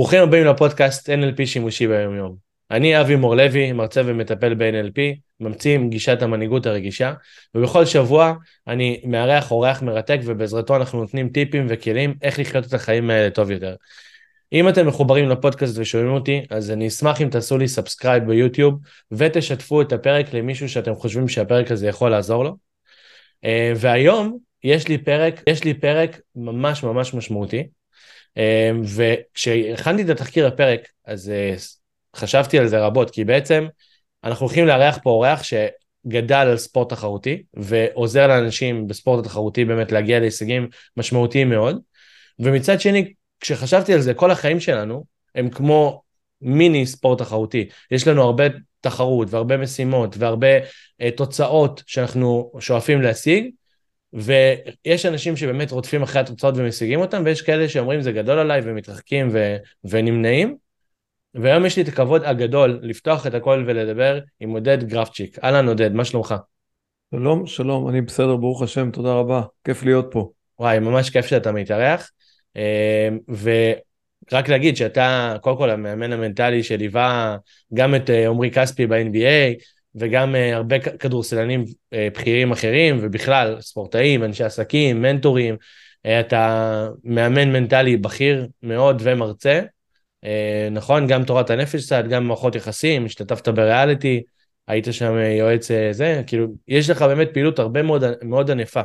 ברוכים הבאים לפודקאסט NLP שימושי ביום יום. אני אבי מור לוי, מרצה ומטפל ב-NLP, ממציא עם גישת המנהיגות הרגישה, ובכל שבוע אני מארח אורח מרתק ובעזרתו אנחנו נותנים טיפים וכלים איך לחיות את החיים האלה טוב יותר. אם אתם מחוברים לפודקאסט ושומעים אותי, אז אני אשמח אם תעשו לי subscribe ביוטיוב ותשתפו את הפרק למישהו שאתם חושבים שהפרק הזה יכול לעזור לו. אה, והיום יש לי פרק, יש לי פרק ממש ממש משמעותי. אמ, וכשהכנתי את התחקיר הפרק, אז אה, חשבתי על זה רבות, כי בעצם אנחנו הולכים לארח פה אורח שגדל על ספורט תחרותי, ועוזר לאנשים בספורט התחרותי באמת להגיע להישגים משמעותיים מאוד. ומצד שני, כשחשבתי על זה, כל החיים שלנו הם כמו מיני ספורט תחרותי. יש לנו הרבה תחרות והרבה משימות והרבה uh, תוצאות שאנחנו שואפים להשיג, ויש אנשים שבאמת רודפים אחרי התוצאות ומשיגים אותם, ויש כאלה שאומרים זה גדול עליי ומתרחקים ו... ונמנעים. והיום יש לי את הכבוד הגדול לפתוח את הכל ולדבר עם עודד גרפצ'יק. אהלן עודד, מה שלומך? שלום, שלום, אני בסדר, ברוך השם, תודה רבה, כיף להיות פה. וואי, ממש כיף שאתה מתארח. אה, ורק להגיד שאתה, קודם כל המאמן המנטלי שליווה גם את אה, עמרי כספי ב-NBA, וגם uh, הרבה כדורסלנים uh, בכירים אחרים, ובכלל ספורטאים, אנשי עסקים, מנטורים, uh, אתה מאמן מנטלי בכיר מאוד ומרצה, נכון? גם תורת הנפש קצת, גם מערכות יחסים, השתתפת בריאליטי, היית שם יועץ זה, כאילו, יש לך באמת פעילות הרבה מאוד, מאוד ענפה.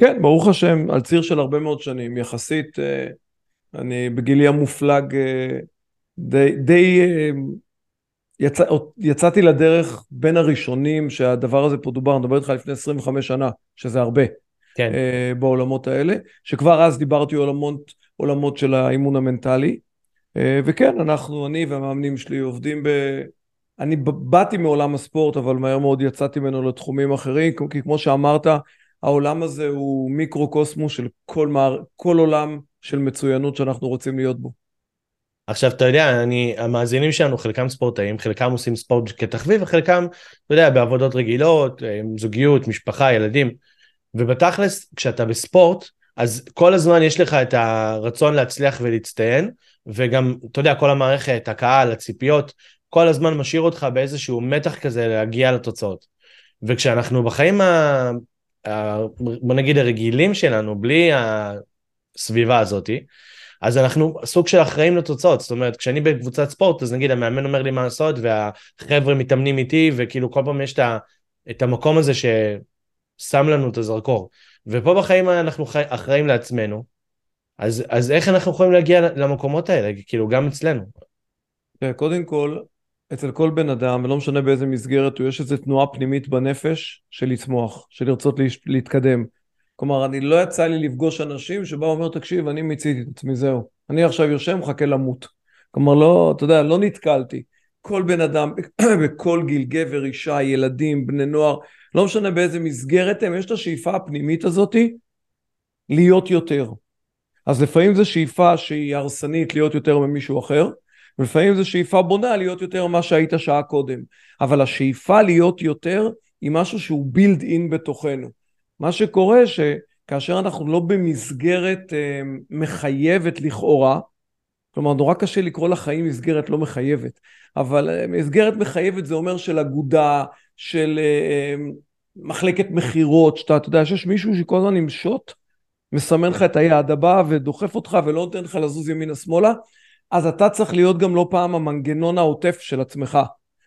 כן, ברוך השם, על ציר של הרבה מאוד שנים, יחסית, אני בגילי המופלג די, די יצא, יצאתי לדרך בין הראשונים שהדבר הזה פה דובר, אני מדבר איתך לפני 25 שנה, שזה הרבה, כן. uh, בעולמות האלה, שכבר אז דיברתי עולמות, עולמות של האימון המנטלי, uh, וכן, אנחנו, אני והמאמנים שלי עובדים ב... אני באתי מעולם הספורט, אבל מהר מאוד יצאתי ממנו לתחומים אחרים, כי כמו שאמרת, העולם הזה הוא מיקרו-קוסמוס של כל, מער... כל עולם של מצוינות שאנחנו רוצים להיות בו. עכשיו, אתה יודע, אני, המאזינים שלנו, חלקם ספורטאים, חלקם עושים ספורט כתחביב, וחלקם, אתה יודע, בעבודות רגילות, אה, זוגיות, משפחה, ילדים. ובתכלס, כשאתה בספורט, אז כל הזמן יש לך את הרצון להצליח ולהצטיין, וגם, אתה יודע, כל המערכת, הקהל, הציפיות, כל הזמן משאיר אותך באיזשהו מתח כזה להגיע לתוצאות. וכשאנחנו בחיים, ה... ה... בוא נגיד, הרגילים שלנו, בלי הסביבה הזאתי, אז אנחנו סוג של אחראים לתוצאות, זאת אומרת, כשאני בקבוצת ספורט, אז נגיד המאמן אומר לי מה לעשות, והחבר'ה מתאמנים איתי, וכאילו כל פעם יש את המקום הזה ששם לנו את הזרקור. ופה בחיים אנחנו חי, אחראים לעצמנו, אז, אז איך אנחנו יכולים להגיע למקומות האלה, כאילו גם אצלנו? קודם כל, אצל כל בן אדם, ולא משנה באיזה מסגרת יש איזו תנועה פנימית בנפש של לצמוח, של לרצות להתקדם. כלומר, אני לא יצא לי לפגוש אנשים שבאו ואומר, תקשיב, אני מיציתי את עצמי, זהו. אני עכשיו יושב, מחכה למות. כלומר, לא, אתה יודע, לא נתקלתי. כל בן אדם, בכל גיל, גבר, אישה, ילדים, בני נוער, לא משנה באיזה מסגרת הם, יש את השאיפה הפנימית הזאתי להיות יותר. אז לפעמים זו שאיפה שהיא הרסנית להיות יותר ממישהו אחר, ולפעמים זו שאיפה בונה להיות יותר ממה שהיית שעה קודם. אבל השאיפה להיות יותר היא משהו שהוא בילד אין בתוכנו. מה שקורה שכאשר אנחנו לא במסגרת אה, מחייבת לכאורה, כלומר נורא קשה לקרוא לחיים מסגרת לא מחייבת, אבל אה, מסגרת מחייבת זה אומר של אגודה, של אה, מחלקת מכירות, שאתה, אתה יודע שיש מישהו שכל הזמן עם שוט, מסמן לך את היעד הבא ודוחף אותך ולא נותן לך לזוז ימינה שמאלה, אז אתה צריך להיות גם לא פעם המנגנון העוטף של עצמך.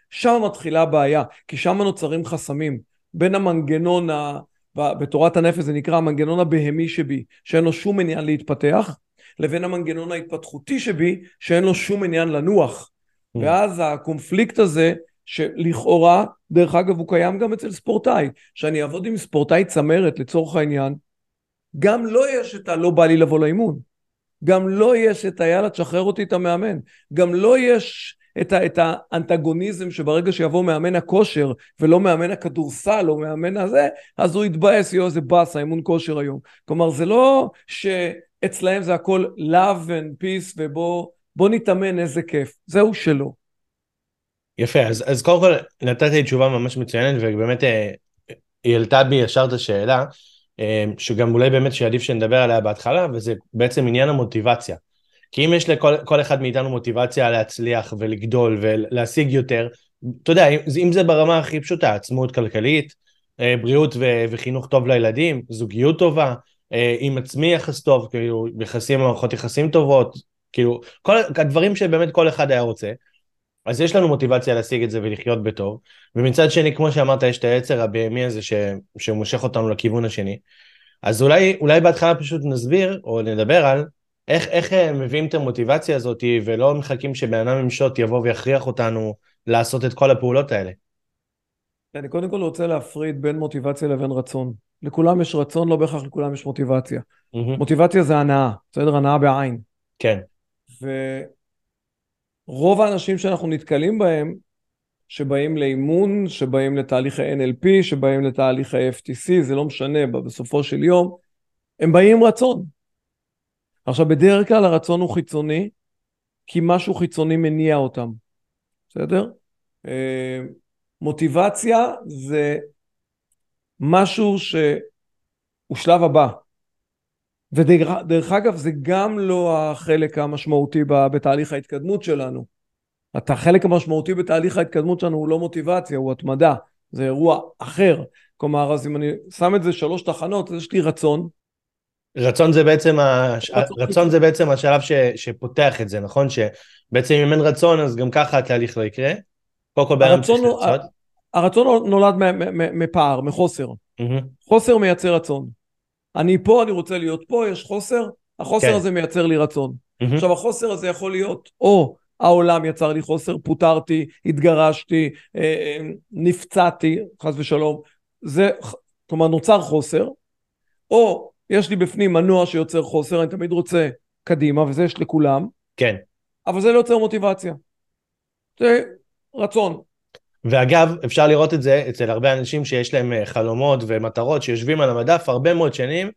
שם מתחילה הבעיה, כי שם נוצרים חסמים. בין המנגנון ה... בתורת הנפש זה נקרא המנגנון הבהמי שבי, שאין לו שום עניין להתפתח, לבין המנגנון ההתפתחותי שבי, שאין לו שום עניין לנוח. Mm. ואז הקונפליקט הזה, שלכאורה, דרך אגב הוא קיים גם אצל ספורטאי, שאני אעבוד עם ספורטאי צמרת לצורך העניין, גם לא יש את הלא בא לי לבוא לאימון. גם לא יש את היאללה תשחרר אותי את המאמן. גם לא יש את, ה, את האנטגוניזם שברגע שיבוא מאמן הכושר ולא מאמן הכדורסל או מאמן הזה, אז הוא יתבאס, יואו איזה באס, האימון כושר היום. כלומר זה לא שאצלהם זה הכל love and peace ובוא נתאמן איזה כיף, זהו שלא. יפה, אז, אז קודם כל נתת לי תשובה ממש מצוינת ובאמת אה, היא העלתה בי ישר את השאלה, אה, שגם אולי באמת שעדיף שנדבר עליה בהתחלה, וזה בעצם עניין המוטיבציה. כי אם יש לכל אחד מאיתנו מוטיבציה להצליח ולגדול ולהשיג יותר, אתה יודע, אם, זה ברמה הכי פשוטה, עצמאות כלכלית, אה, בריאות וחינוך טוב לילדים, זוגיות טובה, אה, עם עצמי יחס טוב, כאילו יחסים, מערכות יחסים טובות, כאילו כל הדברים שבאמת כל אחד היה רוצה. אז יש לנו מוטיבציה להשיג את זה ולחיות בטוב, ומצד שני, כמו שאמרת, יש את היצר הבהמי הזה ש... שמושך אותנו לכיוון השני. אז אולי, אולי בהתחלה פשוט נסביר, או נדבר על איך, איך אה, מביאים את המוטיבציה הזאת, ולא מחכים שבן אדם עם שוט יבוא ויכריח אותנו לעשות את כל הפעולות האלה. אני קודם כל רוצה להפריד בין מוטיבציה לבין רצון. לכולם יש רצון, לא בהכרח לכולם יש מוטיבציה. Mm-hmm. מוטיבציה זה הנאה, בסדר? הנאה בעין. כן. ורוב האנשים שאנחנו נתקלים בהם, שבאים לאימון, שבאים לתהליך ה-NLP, שבאים לתהליך ה-FTC, זה לא משנה, בסופו של יום, הם באים עם רצון. עכשיו, בדרך כלל הרצון הוא חיצוני, כי משהו חיצוני מניע אותם, בסדר? אה, מוטיבציה זה משהו שהוא שלב הבא. ודרך אגב, זה גם לא החלק המשמעותי בתהליך ההתקדמות שלנו. החלק המשמעותי בתהליך ההתקדמות שלנו הוא לא מוטיבציה, הוא התמדה. זה אירוע אחר. כלומר, אז אם אני שם את זה שלוש תחנות, אז יש לי רצון. רצון זה בעצם, הש... רצון זה בעצם השלב ש... שפותח את זה, נכון? שבעצם אם אין רצון, אז גם ככה התהליך לא יקרה. קודם כל, בעיה צריך לרצות. הרצון נולד מפער, מחוסר. חוסר מייצר רצון. אני פה, אני רוצה להיות פה, יש חוסר, החוסר כן. הזה מייצר לי רצון. עכשיו החוסר הזה יכול להיות או העולם יצר לי חוסר, פוטרתי, התגרשתי, אה, אה, נפצעתי, חס ושלום, זה, כלומר נוצר חוסר, או יש לי בפנים מנוע שיוצר חוסר, אני תמיד רוצה קדימה, וזה יש לכולם. כן. אבל זה לא יוצר מוטיבציה. זה רצון. ואגב, אפשר לראות את זה אצל הרבה אנשים שיש להם אה, חלומות ומטרות שיושבים על המדף הרבה מאוד שנים.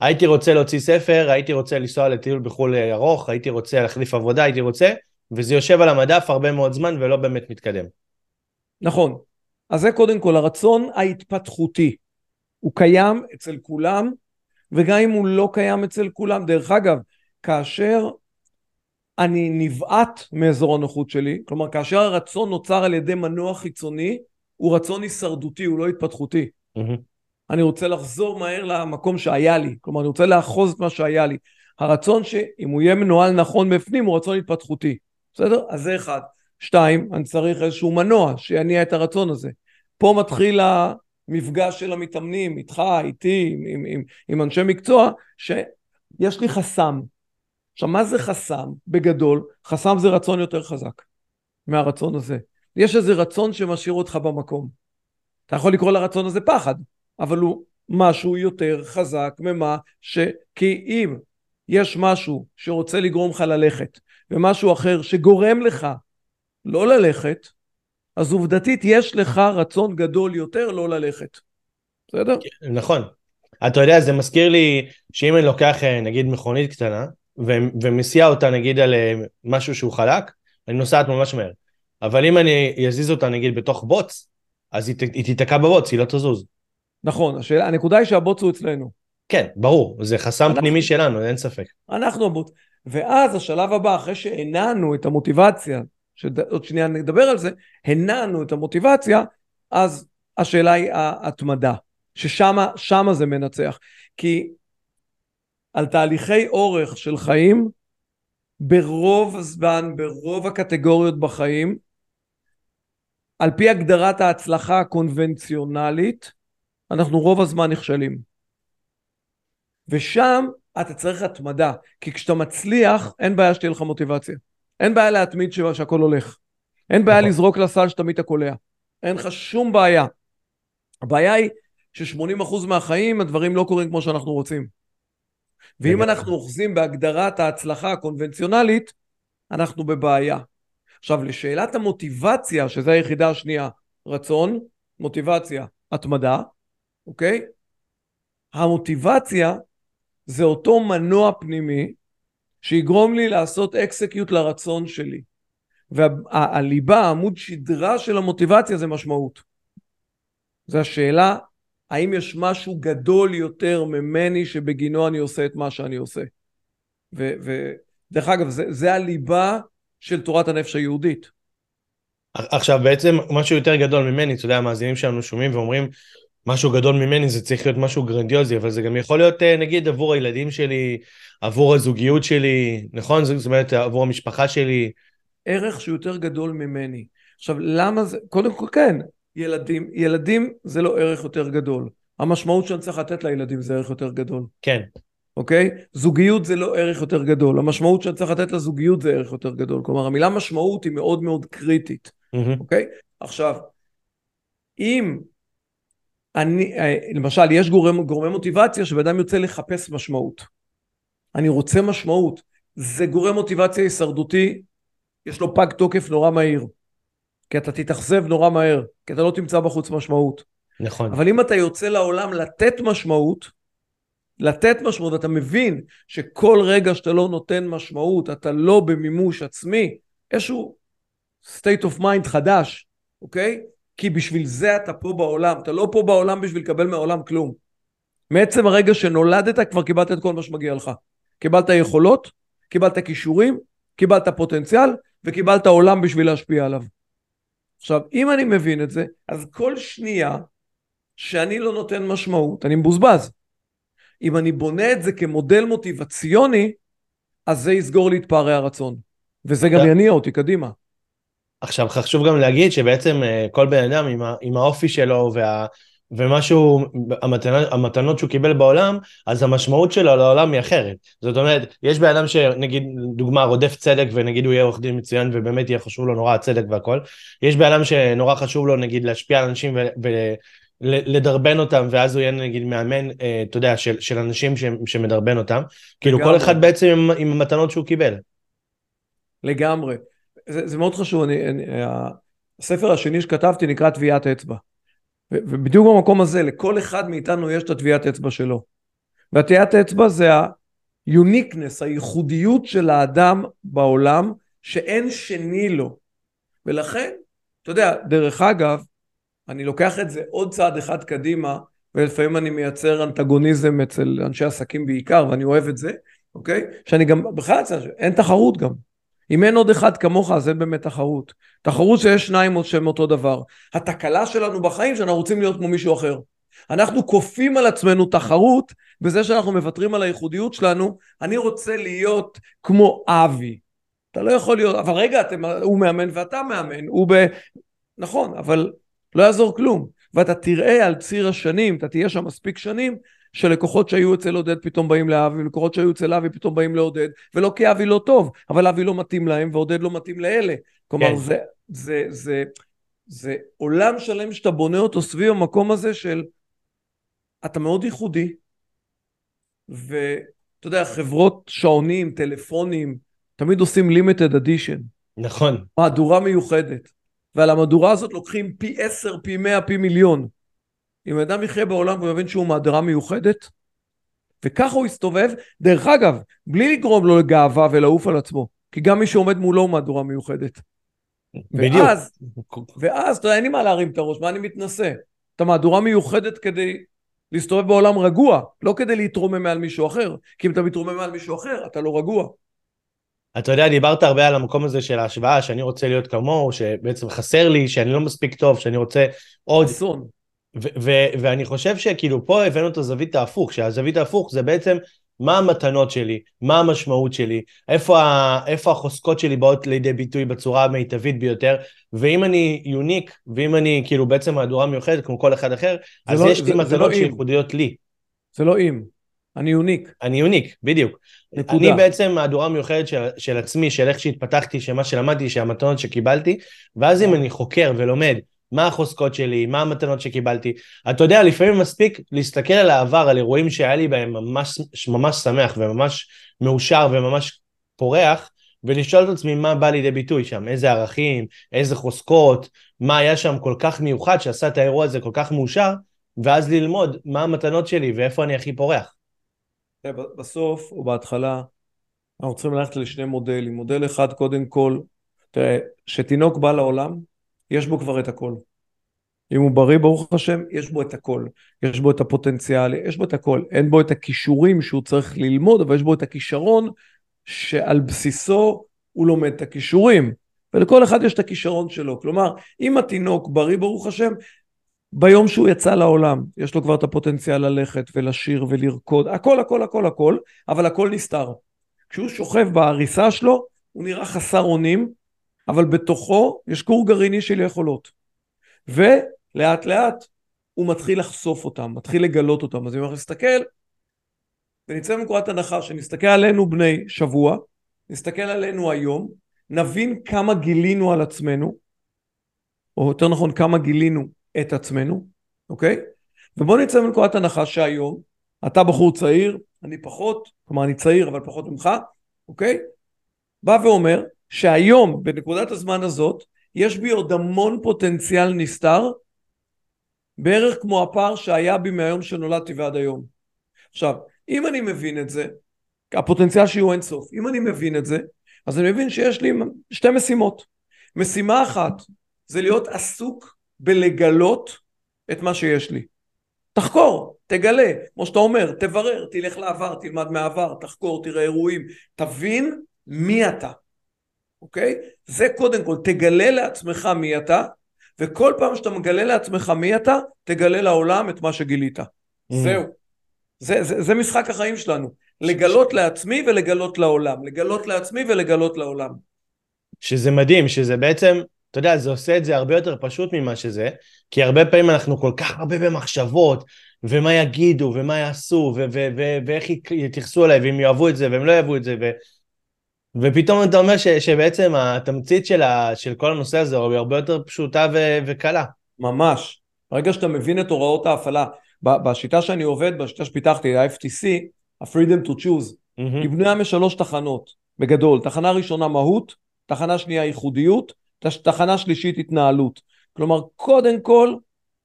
הייתי רוצה להוציא ספר, הייתי רוצה לנסוע לטיול בחו"ל אה, ארוך, הייתי רוצה להחליף עבודה, הייתי רוצה, וזה יושב על המדף הרבה מאוד זמן ולא באמת מתקדם. נכון. אז זה קודם כל הרצון ההתפתחותי. הוא קיים אצל כולם, וגם אם הוא לא קיים אצל כולם, דרך אגב, כאשר אני נבעט מאזור הנוחות שלי, כלומר כאשר הרצון נוצר על ידי מנוע חיצוני, הוא רצון הישרדותי, הוא לא התפתחותי. Mm-hmm. אני רוצה לחזור מהר למקום שהיה לי, כלומר אני רוצה לאחוז את מה שהיה לי. הרצון שאם הוא יהיה מנוהל נכון בפנים הוא רצון התפתחותי, בסדר? אז זה אחד. שתיים, אני צריך איזשהו מנוע שיניע את הרצון הזה. פה מתחיל המפגש של המתאמנים, איתך, איתי, עם, עם, עם, עם אנשי מקצוע, שיש לי חסם. עכשיו, מה זה חסם? בגדול, חסם זה רצון יותר חזק מהרצון הזה. יש איזה רצון שמשאיר אותך במקום. אתה יכול לקרוא לרצון הזה פחד, אבל הוא משהו יותר חזק ממה ש... כי אם יש משהו שרוצה לגרום לך ללכת, ומשהו אחר שגורם לך לא ללכת, אז עובדתית יש לך רצון גדול יותר לא ללכת. בסדר? נכון. אתה יודע, זה מזכיר לי שאם אני לוקח אה, נגיד מכונית קטנה, ו- ומסיע אותה נגיד על אה, משהו שהוא חלק, אני נוסעת ממש מהר. אבל אם אני אזיז אותה נגיד בתוך בוץ, אז היא, ת- היא תיתקע בבוץ, היא לא תזוז. נכון, השאלה, הנקודה היא שהבוץ הוא אצלנו. כן, ברור, זה חסם אנחנו, פנימי שלנו, אין ספק. אנחנו הבוץ. ואז השלב הבא, אחרי שהנענו את המוטיבציה, שעוד שנייה נדבר על זה, הנענו את המוטיבציה, אז השאלה היא ההתמדה, ששמה זה מנצח. כי על תהליכי אורך של חיים, ברוב הזמן, ברוב הקטגוריות בחיים, על פי הגדרת ההצלחה הקונבנציונלית, אנחנו רוב הזמן נכשלים. ושם אתה צריך התמדה, כי כשאתה מצליח, אין בעיה שתהיה לך מוטיבציה. אין בעיה להתמיד שהכל הולך. אין בעיה נכון. לזרוק לסל שתמיד אתה קולע. אין לך שום בעיה. הבעיה היא ש-80% מהחיים הדברים לא קורים כמו שאנחנו רוצים. ואם אנחנו אוחזים בהגדרת ההצלחה הקונבנציונלית, אנחנו בבעיה. עכשיו, לשאלת המוטיבציה, שזו היחידה השנייה, רצון, מוטיבציה, התמדה, אוקיי? המוטיבציה זה אותו מנוע פנימי שיגרום לי לעשות אקסקיוט לרצון שלי. והליבה, עמוד שדרה של המוטיבציה זה משמעות. זו השאלה האם יש משהו גדול יותר ממני שבגינו אני עושה את מה שאני עושה? ו- דרך אגב, זה, זה הליבה של תורת הנפש היהודית. עכשיו בעצם משהו יותר גדול ממני, אתה יודע, המאזינים שלנו שומעים ואומרים, משהו גדול ממני זה צריך להיות משהו גרנדיוזי, אבל זה גם יכול להיות אה, נגיד עבור הילדים שלי, עבור הזוגיות שלי, נכון? זאת אומרת עבור המשפחה שלי. ערך שהוא יותר גדול ממני. עכשיו למה זה, קודם כל כן, ילדים, ילדים זה לא ערך יותר גדול. המשמעות שאני צריך לתת לילדים זה ערך יותר גדול. כן. אוקיי? זוגיות זה לא ערך יותר גדול. המשמעות שאני צריך לתת לזוגיות זה ערך יותר גדול. כלומר, המילה משמעות היא מאוד מאוד קריטית. Mm-hmm. אוקיי? עכשיו, אם אני, אה, למשל, יש גורם, גורמי מוטיבציה שבן אדם יוצא לחפש משמעות. אני רוצה משמעות. זה גורם מוטיבציה הישרדותי, יש לו פג תוקף נורא מהיר. כי אתה תתאכזב נורא מהר, כי אתה לא תמצא בחוץ משמעות. נכון. אבל אם אתה יוצא לעולם לתת משמעות, לתת משמעות, אתה מבין שכל רגע שאתה לא נותן משמעות, אתה לא במימוש עצמי, איזשהו state of mind חדש, אוקיי? כי בשביל זה אתה פה בעולם, אתה לא פה בעולם בשביל לקבל מהעולם כלום. מעצם הרגע שנולדת כבר קיבלת את כל מה שמגיע לך. קיבלת יכולות, קיבלת כישורים, קיבלת פוטנציאל וקיבלת עולם בשביל להשפיע עליו. עכשיו, אם אני מבין את זה, אז כל שנייה שאני לא נותן משמעות, אני מבוזבז. אם אני בונה את זה כמודל מוטיבציוני, אז זה יסגור לי את פערי הרצון. וזה גם יניע אותי קדימה. עכשיו חשוב גם להגיד שבעצם אה, כל בן אדם עם, עם האופי שלו וה, ומשהו, המתנות, המתנות שהוא קיבל בעולם, אז המשמעות שלו לעולם היא אחרת. זאת אומרת, יש בן אדם שנגיד, דוגמה, רודף צדק ונגיד הוא יהיה עורך דין מצוין ובאמת יהיה חשוב לו נורא הצדק והכל. יש בן אדם שנורא חשוב לו נגיד להשפיע על אנשים ו... ו לדרבן אותם ואז הוא יהיה נגיד מאמן אה, אתה יודע של, של אנשים ש, שמדרבן אותם כאילו כל אחד בעצם עם, עם המתנות שהוא קיבל. לגמרי זה, זה מאוד חשוב, אני, אני, הספר השני שכתבתי נקרא טביעת אצבע. ובדיוק במקום הזה, לכל אחד מאיתנו יש את הטביעת אצבע שלו. והטביעת אצבע זה היוניקנס, הייחודיות של האדם בעולם, שאין שני לו. ולכן, אתה יודע, דרך אגב, אני לוקח את זה עוד צעד אחד קדימה, ולפעמים אני מייצר אנטגוניזם אצל אנשי עסקים בעיקר, ואני אוהב את זה, אוקיי? שאני גם, בכלל, אין תחרות גם. אם אין עוד אחד כמוך אז אין באמת תחרות. תחרות שיש שניים שהם אותו דבר. התקלה שלנו בחיים שאנחנו רוצים להיות כמו מישהו אחר. אנחנו כופים על עצמנו תחרות בזה שאנחנו מוותרים על הייחודיות שלנו. אני רוצה להיות כמו אבי. אתה לא יכול להיות, אבל רגע, אתם, הוא מאמן ואתה מאמן, הוא ב... נכון, אבל לא יעזור כלום. ואתה תראה על ציר השנים, אתה תהיה שם מספיק שנים, שלקוחות שהיו אצל עודד פתאום באים לאבי, ולקוחות שהיו אצל אבי פתאום באים לעודד, ולא כי אבי לא טוב, אבל אבי לא מתאים להם ועודד לא מתאים לאלה. כלומר, כן. זה, זה, זה, זה עולם שלם שאתה בונה אותו סביב המקום הזה של אתה מאוד ייחודי, ואתה יודע, חברות שעונים, טלפונים, תמיד עושים limited edition. נכון. מהדורה מיוחדת. ועל המהדורה הזאת לוקחים פי עשר, פי מאה, פי מיליון. אם אדם יחיה בעולם והוא יבין שהוא מהדרה מיוחדת, וככה הוא יסתובב, דרך אגב, בלי לגרום לו לגאווה ולעוף על עצמו, כי גם מי שעומד מולו הוא מהדורה מיוחדת. בדיוק. ואז, ואז, אתה יודע, אין לי מה להרים את הראש, מה אני מתנשא? אתה מהדורה מיוחדת כדי להסתובב בעולם רגוע, לא כדי להתרומם מעל מישהו אחר, כי אם אתה מתרומם מעל מישהו אחר, אתה לא רגוע. אתה יודע, דיברת הרבה על המקום הזה של ההשוואה, שאני רוצה להיות כמוהו, שבעצם חסר לי, שאני לא מספיק טוב, שאני רוצה עוד... אסון. ואני חושב שכאילו פה הבאנו את הזווית ההפוך, שהזווית ההפוך זה בעצם מה המתנות שלי, מה המשמעות שלי, איפה, ה, איפה החוזקות שלי באות לידי ביטוי בצורה המיטבית ביותר, ואם אני יוניק, ואם אני כאילו בעצם מהדורה מיוחדת כמו כל אחד אחר, אז לא, יש לי מתנות לא שייחודיות לי. זה לא אם, אני יוניק. אני יוניק, בדיוק. נקודה. אני בעצם מהדורה מיוחדת של, של עצמי, של איך שהתפתחתי, של מה שלמדתי, של המתנות שקיבלתי, ואז אם אני חוקר ולומד מה החוזקות שלי, מה המתנות שקיבלתי. אתה יודע, לפעמים מספיק להסתכל על העבר, על אירועים שהיה לי בהם ממש, ממש שמח וממש מאושר וממש פורח, ולשאול את עצמי מה בא לידי ביטוי שם, איזה ערכים, איזה חוזקות, מה היה שם כל כך מיוחד שעשה את האירוע הזה כל כך מאושר, ואז ללמוד מה המתנות שלי ואיפה אני הכי פורח. בסוף או בהתחלה אנחנו צריכים ללכת לשני מודלים. מודל אחד קודם כל, תראה, שתינוק בא לעולם, יש בו כבר את הכל. אם הוא בריא ברוך השם, יש בו את הכל. יש בו את הפוטנציאל, יש בו את הכל. אין בו את הכישורים שהוא צריך ללמוד, אבל יש בו את הכישרון שעל בסיסו הוא לומד את הכישורים, ולכל אחד יש את הכישרון שלו. כלומר, אם התינוק בריא, ברוך השם, ביום שהוא יצא לעולם, יש לו כבר את הפוטנציאל ללכת ולשיר ולרקוד, הכל הכל הכל הכל, אבל הכל נסתר. כשהוא שוכב בעריסה שלו, הוא נראה חסר אונים, אבל בתוכו יש כור גרעיני של יכולות. ולאט לאט הוא מתחיל לחשוף אותם, מתחיל לגלות אותם. אז אם אנחנו נסתכל, ונצא מנקודת הנחה שנסתכל עלינו בני שבוע, נסתכל עלינו היום, נבין כמה גילינו על עצמנו, או יותר נכון כמה גילינו את עצמנו, אוקיי? ובוא נצא מנקודת הנחה שהיום, אתה בחור צעיר, אני פחות, כלומר אני צעיר אבל פחות ממך, אוקיי? בא ואומר שהיום, בנקודת הזמן הזאת, יש בי עוד המון פוטנציאל נסתר, בערך כמו הפער שהיה בי מהיום שנולדתי ועד היום. עכשיו, אם אני מבין את זה, הפוטנציאל שיהיו אינסוף, אם אני מבין את זה, אז אני מבין שיש לי שתי משימות. משימה אחת זה להיות עסוק בלגלות את מה שיש לי. תחקור, תגלה, כמו שאתה אומר, תברר, תלך לעבר, תלמד מהעבר, תחקור, תראה אירועים, תבין מי אתה, אוקיי? זה קודם כל, תגלה לעצמך מי אתה, וכל פעם שאתה מגלה לעצמך מי אתה, תגלה לעולם את מה שגילית. Mm. זהו. זה, זה, זה משחק החיים שלנו. לגלות לעצמי ולגלות לעולם. לגלות לעצמי ולגלות לעולם. שזה מדהים, שזה בעצם, אתה יודע, זה עושה את זה הרבה יותר פשוט ממה שזה, כי הרבה פעמים אנחנו כל כך הרבה במחשבות, ומה יגידו, ומה יעשו, ו- ו- ו- ואיך יתייחסו אליי, ואם יאהבו את זה, והם לא יאהבו את זה, ו- ופתאום אתה אומר ש- שבעצם התמצית של, ה- של כל הנושא הזה היא הרבה יותר פשוטה ו- וקלה. ממש. ברגע שאתה מבין את הוראות ההפעלה, בשיטה שאני עובד, בשיטה שפיתחתי, ה-FTC, ה-Freedom to Choose, mm-hmm. היא בנויה משלוש תחנות, בגדול. תחנה ראשונה מהות, תחנה שנייה ייחודיות, תחנה שלישית התנהלות. כלומר, קודם כל,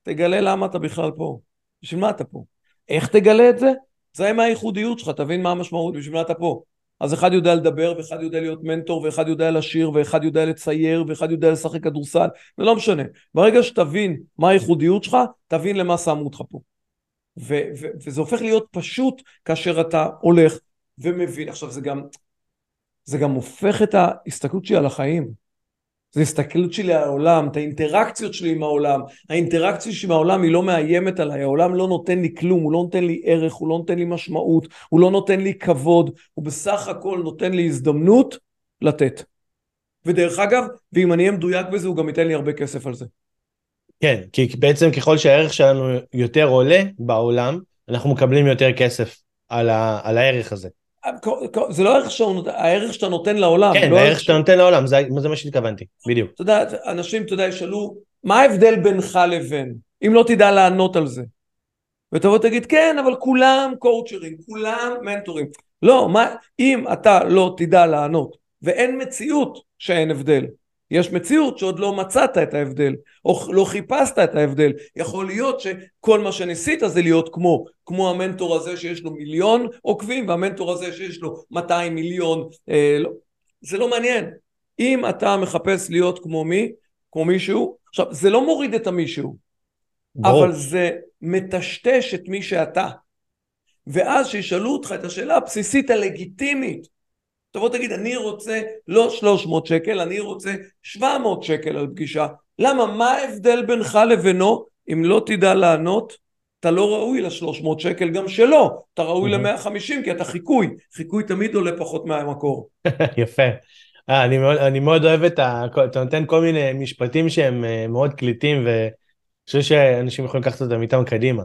תגלה למה אתה בכלל פה. בשביל מה אתה פה? איך תגלה את זה? זה מה הייחודיות שלך, תבין מה המשמעות, בשביל מה אתה פה. אז אחד יודע לדבר, ואחד יודע להיות מנטור, ואחד יודע לשיר, ואחד יודע לצייר, ואחד יודע לשחק כדורסל, זה לא משנה. ברגע שתבין מה הייחודיות שלך, תבין למה שמו אותך פה. ו- ו- וזה הופך להיות פשוט כאשר אתה הולך ומבין. עכשיו זה גם, זה גם הופך את ההסתכלות שלי על החיים. זה הסתכלות שלי על העולם, את האינטראקציות שלי עם העולם. האינטראקציה שלי עם העולם היא לא מאיימת עליי, העולם לא נותן לי כלום, הוא לא נותן לי ערך, הוא לא נותן לי משמעות, הוא לא נותן לי כבוד, הוא בסך הכל נותן לי הזדמנות לתת. ודרך אגב, ואם אני אהיה מדויק בזה, הוא גם ייתן לי הרבה כסף על זה. כן, כי בעצם ככל שהערך שלנו יותר עולה בעולם, אנחנו מקבלים יותר כסף על, ה, על הערך הזה. זה לא הערך, שהוא, הערך שאתה נותן לעולם. כן, לא הערך שאתה נותן לעולם, זה, זה מה שהתכוונתי, בדיוק. אתה יודע, אנשים, אתה יודע, ישאלו, מה ההבדל בינך לבין? אם לא תדע לענות על זה. ותבוא תגיד, כן, אבל כולם קואוצ'רים, כולם מנטורים. לא, מה, אם אתה לא תדע לענות, ואין מציאות שאין הבדל, יש מציאות שעוד לא מצאת את ההבדל, או לא חיפשת את ההבדל. יכול להיות שכל מה שניסית זה להיות כמו, כמו המנטור הזה שיש לו מיליון עוקבים, והמנטור הזה שיש לו 200 מיליון, אה, לא. זה לא מעניין. אם אתה מחפש להיות כמו מי, כמו מישהו, עכשיו זה לא מוריד את המישהו, ברור. אבל זה מטשטש את מי שאתה. ואז שישאלו אותך את השאלה הבסיסית הלגיטימית, תבוא תגיד, אני רוצה לא 300 שקל, אני רוצה 700 שקל על פגישה. למה? מה ההבדל בינך לבינו? אם לא תדע לענות, אתה לא ראוי ל-300 שקל גם שלא, אתה ראוי ל-150 כי אתה חיקוי, חיקוי תמיד עולה פחות מהמקור. יפה. אה, אני, מאוד, אני מאוד אוהב את ה... אתה נותן כל מיני משפטים שהם אה, מאוד קליטים ואני חושב שאנשים יכולים לקחת אותם איתם קדימה.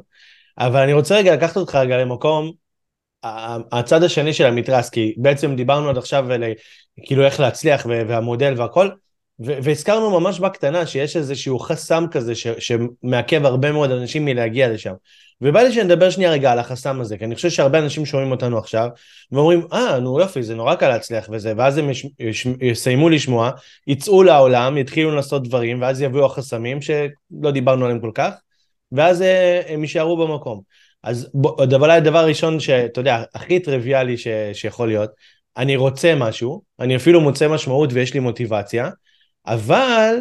אבל אני רוצה רגע לקחת אותך רגע למקום הצד השני של המתרס, כי בעצם דיברנו עד עכשיו על כאילו איך להצליח והמודל והכל, והזכרנו ממש בקטנה שיש איזשהו חסם כזה ש- שמעכב הרבה מאוד אנשים מלהגיע לשם. ובא לי שנדבר שנייה רגע על החסם הזה, כי אני חושב שהרבה אנשים שומעים אותנו עכשיו, ואומרים, אה, ah, נו יופי, זה נורא קל להצליח וזה, ואז הם יש, יש, יסיימו לשמוע, יצאו לעולם, יתחילו לעשות דברים, ואז יביאו החסמים שלא דיברנו עליהם כל כך, ואז אה, הם יישארו במקום. אז דבר, הדבר הראשון שאתה יודע, הכי טריוויאלי ש, שיכול להיות, אני רוצה משהו, אני אפילו מוצא משמעות ויש לי מוטיבציה, אבל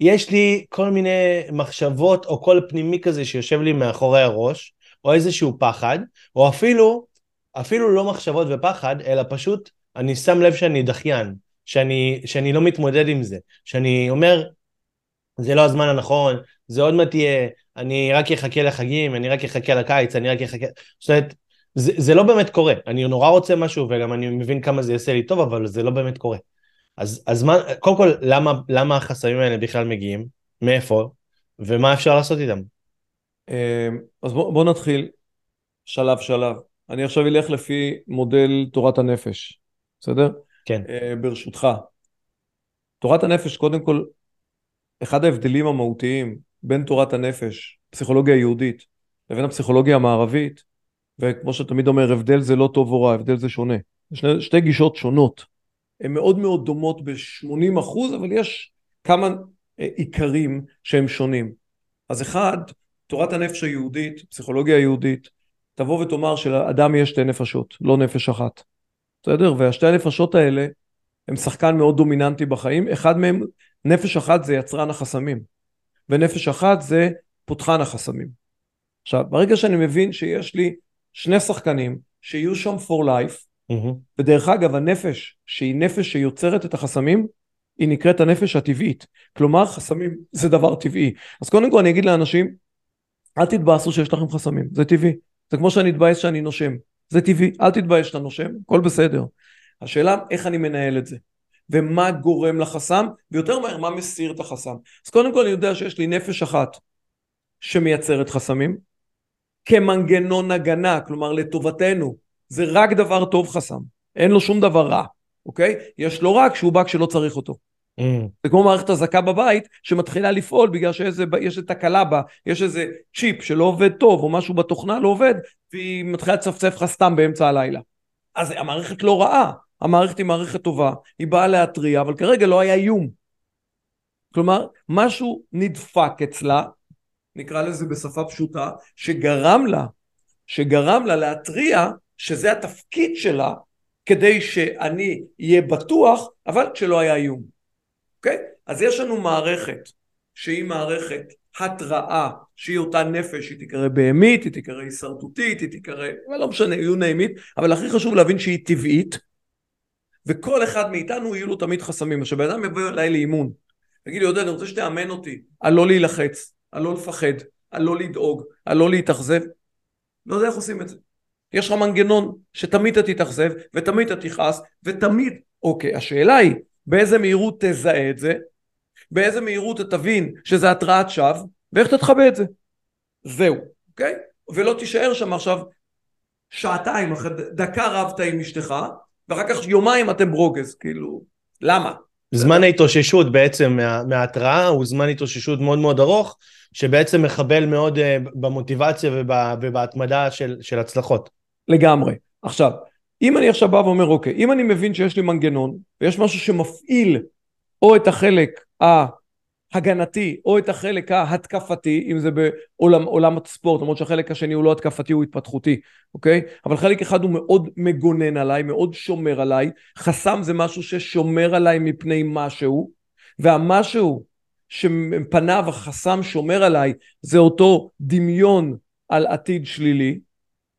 יש לי כל מיני מחשבות או קול פנימי כזה שיושב לי מאחורי הראש, או איזשהו פחד, או אפילו, אפילו לא מחשבות ופחד, אלא פשוט אני שם לב שאני דחיין, שאני, שאני לא מתמודד עם זה, שאני אומר, זה לא הזמן הנכון, זה עוד מעט יהיה, אני רק אחכה לחגים, אני רק אחכה לקיץ, אני רק אחכה... זאת אומרת, זה, זה לא באמת קורה. אני נורא רוצה משהו, וגם אני מבין כמה זה יעשה לי טוב, אבל זה לא באמת קורה. אז, אז מה, קודם כל, למה, למה החסמים האלה בכלל מגיעים? מאיפה? ומה אפשר לעשות איתם? אמ, אז בוא, בוא נתחיל שלב שלב. אני עכשיו אלך לפי מודל תורת הנפש, בסדר? כן. Uh, ברשותך. תורת הנפש, קודם כל, אחד ההבדלים המהותיים בין תורת הנפש, פסיכולוגיה יהודית, לבין הפסיכולוגיה המערבית, וכמו שתמיד אומר, הבדל זה לא טוב או רע, הבדל זה שונה. שני, שתי גישות שונות. הן מאוד מאוד דומות ב-80 אחוז, אבל יש כמה אה, עיקרים שהם שונים. אז אחד, תורת הנפש היהודית, פסיכולוגיה היהודית, תבוא ותאמר שלאדם יש שתי נפשות, לא נפש אחת. בסדר? והשתי הנפשות האלה הם שחקן מאוד דומיננטי בחיים. אחד מהם, נפש אחת זה יצרן החסמים, ונפש אחת זה פותחן החסמים. עכשיו, ברגע שאני מבין שיש לי שני שחקנים שיהיו שם for life, mm-hmm. ודרך אגב, הנפש שהיא נפש שיוצרת את החסמים, היא נקראת הנפש הטבעית. כלומר, חסמים זה דבר טבעי. אז קודם כל אני אגיד לאנשים, אל תתבאסו שיש לכם חסמים, זה טבעי. זה כמו שאני אתבאס שאני נושם, זה טבעי, אל תתבאס שאתה נושם, הכל בסדר. השאלה איך אני מנהל את זה, ומה גורם לחסם, ויותר מהר מה מסיר את החסם. אז קודם כל אני יודע שיש לי נפש אחת שמייצרת חסמים, כמנגנון הגנה, כלומר לטובתנו, זה רק דבר טוב חסם, אין לו שום דבר רע, אוקיי? יש לו רק כשהוא בא כשלא צריך אותו. Mm. זה כמו מערכת אזעקה בבית שמתחילה לפעול בגלל שיש איזה תקלה בה, יש איזה צ'יפ שלא עובד טוב או משהו בתוכנה לא עובד והיא מתחילה לצפצף לך סתם באמצע הלילה. אז המערכת לא רעה, המערכת היא מערכת טובה, היא באה להתריע אבל כרגע לא היה איום. כלומר משהו נדפק אצלה, נקרא לזה בשפה פשוטה, שגרם לה, שגרם לה להתריע שזה התפקיד שלה כדי שאני אהיה בטוח אבל כשלא היה איום. אוקיי? אז יש לנו מערכת שהיא מערכת התראה שהיא אותה נפש, היא תיקרא בהמית, היא תיקרא הישרדותית, היא תיקרא, לא משנה, name it, אבל הכי חשוב להבין שהיא טבעית, וכל אחד מאיתנו יהיו לו תמיד חסמים. עכשיו, בן אדם יבוא אליי לאימון, תגיד לי, עודד, אני רוצה שתאמן אותי על לא להילחץ, על לא לפחד, על לא לדאוג, על לא להתאכזב. לא יודע איך עושים את זה. יש לך מנגנון שתמיד אתה תתאכזב, ותמיד אתה תכעס, ותמיד... אוקיי, השאלה היא, באיזה מהירות תזהה את זה, באיזה מהירות אתה תבין שזה התרעת שווא, ואיך אתה תכבה את זה. זהו, אוקיי? ולא תישאר שם עכשיו שעתיים, אחרי דקה רבת עם אשתך, ואחר כך יומיים אתם ברוגז, כאילו, למה? זמן ההתאוששות בעצם מה, מההתראה הוא זמן התאוששות מאוד מאוד ארוך, שבעצם מחבל מאוד uh, במוטיבציה ובא, ובהתמדה של, של הצלחות. לגמרי. עכשיו, אם אני עכשיו בא ואומר, אוקיי, אם אני מבין שיש לי מנגנון, ויש משהו שמפעיל או את החלק ההגנתי, או את החלק ההתקפתי, אם זה בעולם הספורט, למרות שהחלק השני הוא לא התקפתי, הוא התפתחותי, אוקיי? אבל חלק אחד הוא מאוד מגונן עליי, מאוד שומר עליי, חסם זה משהו ששומר עליי מפני משהו, והמשהו שפניו החסם שומר עליי, זה אותו דמיון על עתיד שלילי,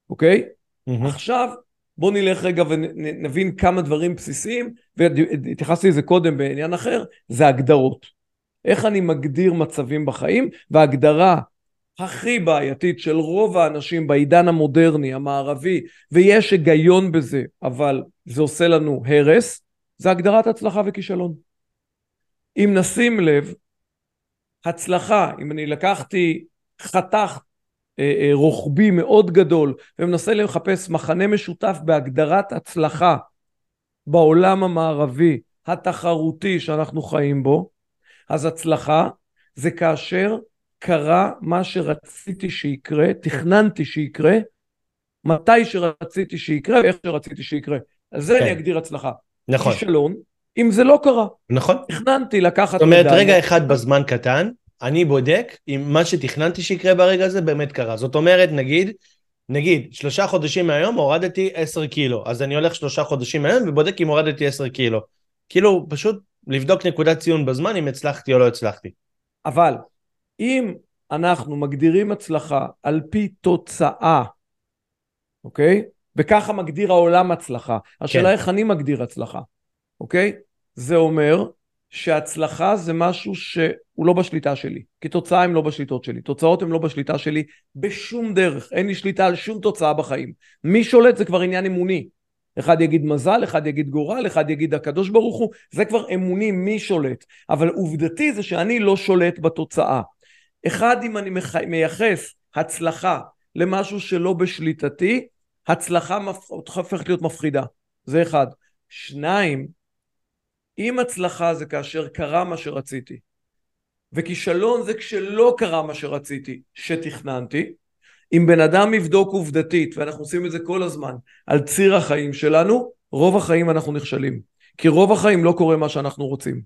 אוקיי? Mm-hmm. עכשיו בואו נלך רגע ונבין כמה דברים בסיסיים, והתייחסתי לזה קודם בעניין אחר, זה הגדרות. איך אני מגדיר מצבים בחיים, וההגדרה הכי בעייתית של רוב האנשים בעידן המודרני, המערבי, ויש היגיון בזה, אבל זה עושה לנו הרס, זה הגדרת הצלחה וכישלון. אם נשים לב, הצלחה, אם אני לקחתי חתך אה, אה, רוחבי מאוד גדול ומנסה לחפש מחנה משותף בהגדרת הצלחה בעולם המערבי התחרותי שאנחנו חיים בו, אז הצלחה זה כאשר קרה מה שרציתי שיקרה, תכננתי שיקרה, מתי שרציתי שיקרה ואיך שרציתי שיקרה. על זה כן. אני אגדיר הצלחה. נכון. כישלון, אם זה לא קרה. נכון. תכננתי לקחת... זאת אומרת, רגע אחד בזמן קטן, אני בודק אם מה שתכננתי שיקרה ברגע הזה באמת קרה. זאת אומרת, נגיד, נגיד, שלושה חודשים מהיום הורדתי עשר קילו, אז אני הולך שלושה חודשים מהיום ובודק אם הורדתי עשר קילו. כאילו, פשוט לבדוק נקודת ציון בזמן אם הצלחתי או לא הצלחתי. אבל אם אנחנו מגדירים הצלחה על פי תוצאה, אוקיי? וככה מגדיר העולם הצלחה. השאלה כן. איך אני מגדיר הצלחה, אוקיי? זה אומר שהצלחה זה משהו שהוא לא בשליטה שלי, כי תוצאה הם לא בשליטות שלי, תוצאות הן לא בשליטה שלי בשום דרך, אין לי שליטה על שום תוצאה בחיים. מי שולט זה כבר עניין אמוני. אחד יגיד מזל, אחד יגיד גורל, אחד יגיד הקדוש ברוך הוא, זה כבר אמוני מי שולט. אבל עובדתי זה שאני לא שולט בתוצאה. אחד, אם אני מייחס הצלחה למשהו שלא בשליטתי, הצלחה הופכת להיות מפחידה. זה אחד. שניים, אם הצלחה זה כאשר קרה מה שרציתי, וכישלון זה כשלא קרה מה שרציתי, שתכננתי, אם בן אדם יבדוק עובדתית, ואנחנו עושים את זה כל הזמן, על ציר החיים שלנו, רוב החיים אנחנו נכשלים. כי רוב החיים לא קורה מה שאנחנו רוצים.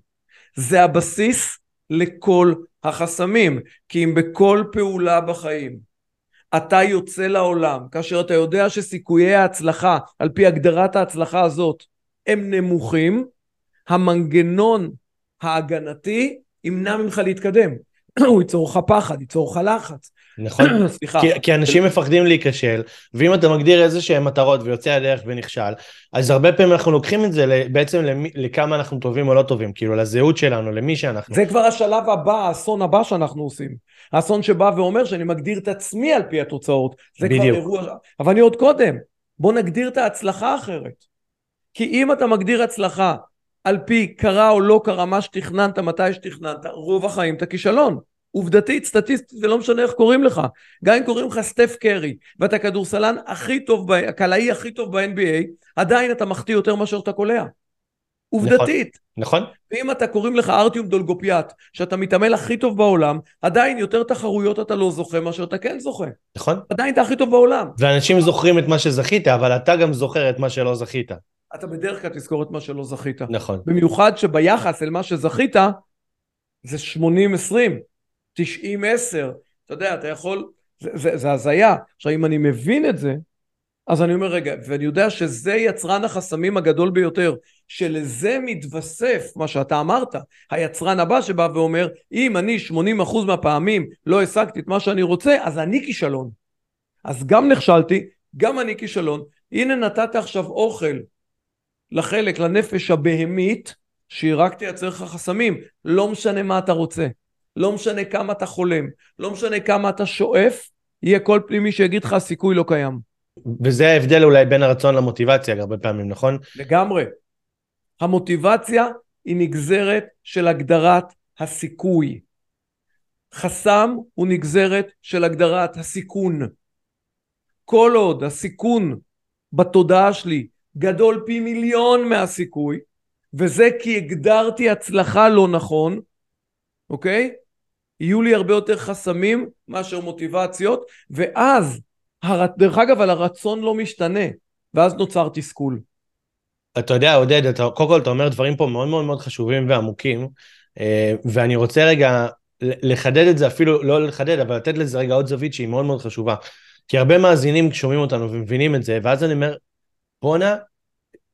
זה הבסיס לכל החסמים, כי אם בכל פעולה בחיים אתה יוצא לעולם, כאשר אתה יודע שסיכויי ההצלחה, על פי הגדרת ההצלחה הזאת, הם נמוכים, המנגנון ההגנתי ימנע ממך להתקדם. הוא ייצור לך פחד, ייצור לך לחץ. נכון, סליחה. כי, כי אנשים מפחדים להיכשל, ואם אתה מגדיר איזה שהם מטרות ויוצא הדרך ונכשל, אז הרבה פעמים אנחנו לוקחים את זה בעצם למי, לכמה אנחנו טובים או לא טובים, כאילו לזהות שלנו, למי שאנחנו. זה כבר השלב הבא, האסון הבא שאנחנו עושים. האסון שבא ואומר שאני מגדיר את עצמי על פי התוצאות. זה בדיוק. כבר אירוע... אבל אני עוד קודם, בוא נגדיר את ההצלחה אחרת. כי אם אתה מגדיר הצלחה על פי קרה או לא קרה מה שתכננת, מתי שתכננת, רוב החיים אתה כישלון. עובדתית, סטטיסטית, זה לא משנה איך קוראים לך. גם אם קוראים לך סטף קרי, ואתה כדורסלן הכי טוב, הקלעי הכי טוב ב-NBA, עדיין אתה מחטיא יותר מאשר אתה קולע. עובדתית. נכון. נכון. ואם אתה קוראים לך ארטיום דולגופיאט, שאתה מתעמל הכי טוב בעולם, עדיין יותר תחרויות אתה לא זוכה מאשר אתה כן זוכה. נכון. עדיין אתה הכי טוב בעולם. ואנשים זוכרים את מה שזכית, אבל אתה גם זוכר את מה שלא זכית. אתה בדרך כלל תזכור את מה שלא זכית. נכון. במיוחד שביחס אל מה שזכית, זה 80-20, 90-10. אתה יודע, אתה יכול... זה הזיה. עכשיו, אם אני מבין את זה, אז אני אומר, רגע, ואני יודע שזה יצרן החסמים הגדול ביותר, שלזה מתווסף מה שאתה אמרת, היצרן הבא שבא ואומר, אם אני 80% מהפעמים לא השגתי את מה שאני רוצה, אז אני כישלון. אז גם נכשלתי, גם אני כישלון. הנה נתת עכשיו אוכל לחלק, לנפש הבהמית, שהיא רק תייצר לך חסמים. לא משנה מה אתה רוצה, לא משנה כמה אתה חולם, לא משנה כמה אתה שואף, יהיה כל פנימי שיגיד לך הסיכוי לא קיים. וזה ההבדל אולי בין הרצון למוטיבציה הרבה פעמים, נכון? לגמרי. המוטיבציה היא נגזרת של הגדרת הסיכוי. חסם הוא נגזרת של הגדרת הסיכון. כל עוד הסיכון בתודעה שלי גדול פי מיליון מהסיכוי, וזה כי הגדרתי הצלחה לא נכון, אוקיי? יהיו לי הרבה יותר חסמים מאשר מוטיבציות, ואז, הר... דרך אגב, על הרצון לא משתנה, ואז נוצר תסכול. אתה יודע, עודד, אתה, קודם כל אתה אומר דברים פה מאוד מאוד מאוד חשובים ועמוקים, אה, ואני רוצה רגע לחדד את זה, אפילו לא לחדד, אבל לתת לזה רגע עוד זווית שהיא מאוד מאוד חשובה. כי הרבה מאזינים שומעים אותנו ומבינים את זה, ואז אני אומר, בואנה,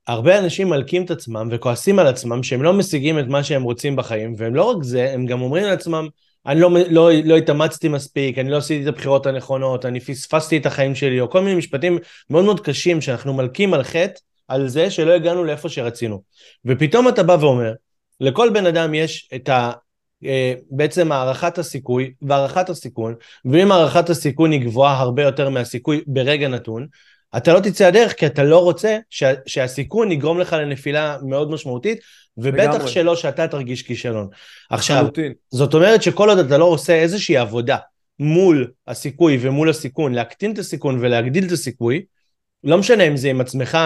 הרבה אנשים מלקים את עצמם וכועסים על עצמם שהם לא משיגים את מה שהם רוצים בחיים, והם לא רק זה, הם גם אומרים לעצמם, אני לא, לא, לא התאמצתי מספיק, אני לא עשיתי את הבחירות הנכונות, אני פספסתי את החיים שלי, או כל מיני משפטים מאוד מאוד קשים שאנחנו מלקים על חטא, על זה שלא הגענו לאיפה שרצינו. ופתאום אתה בא ואומר, לכל בן אדם יש את ה... אה, בעצם הערכת הסיכוי והערכת הסיכון, ואם הערכת הסיכון היא גבוהה הרבה יותר מהסיכוי ברגע נתון, אתה לא תצא הדרך כי אתה לא רוצה שה, שהסיכון יגרום לך לנפילה מאוד משמעותית, ובטח לגמרי. שלא שאתה תרגיש כישלון. עכשיו, חלוטין. זאת אומרת שכל עוד אתה לא עושה איזושהי עבודה מול הסיכוי ומול הסיכון, להקטין את הסיכון ולהגדיל את הסיכוי, לא משנה אם זה עם עצמך,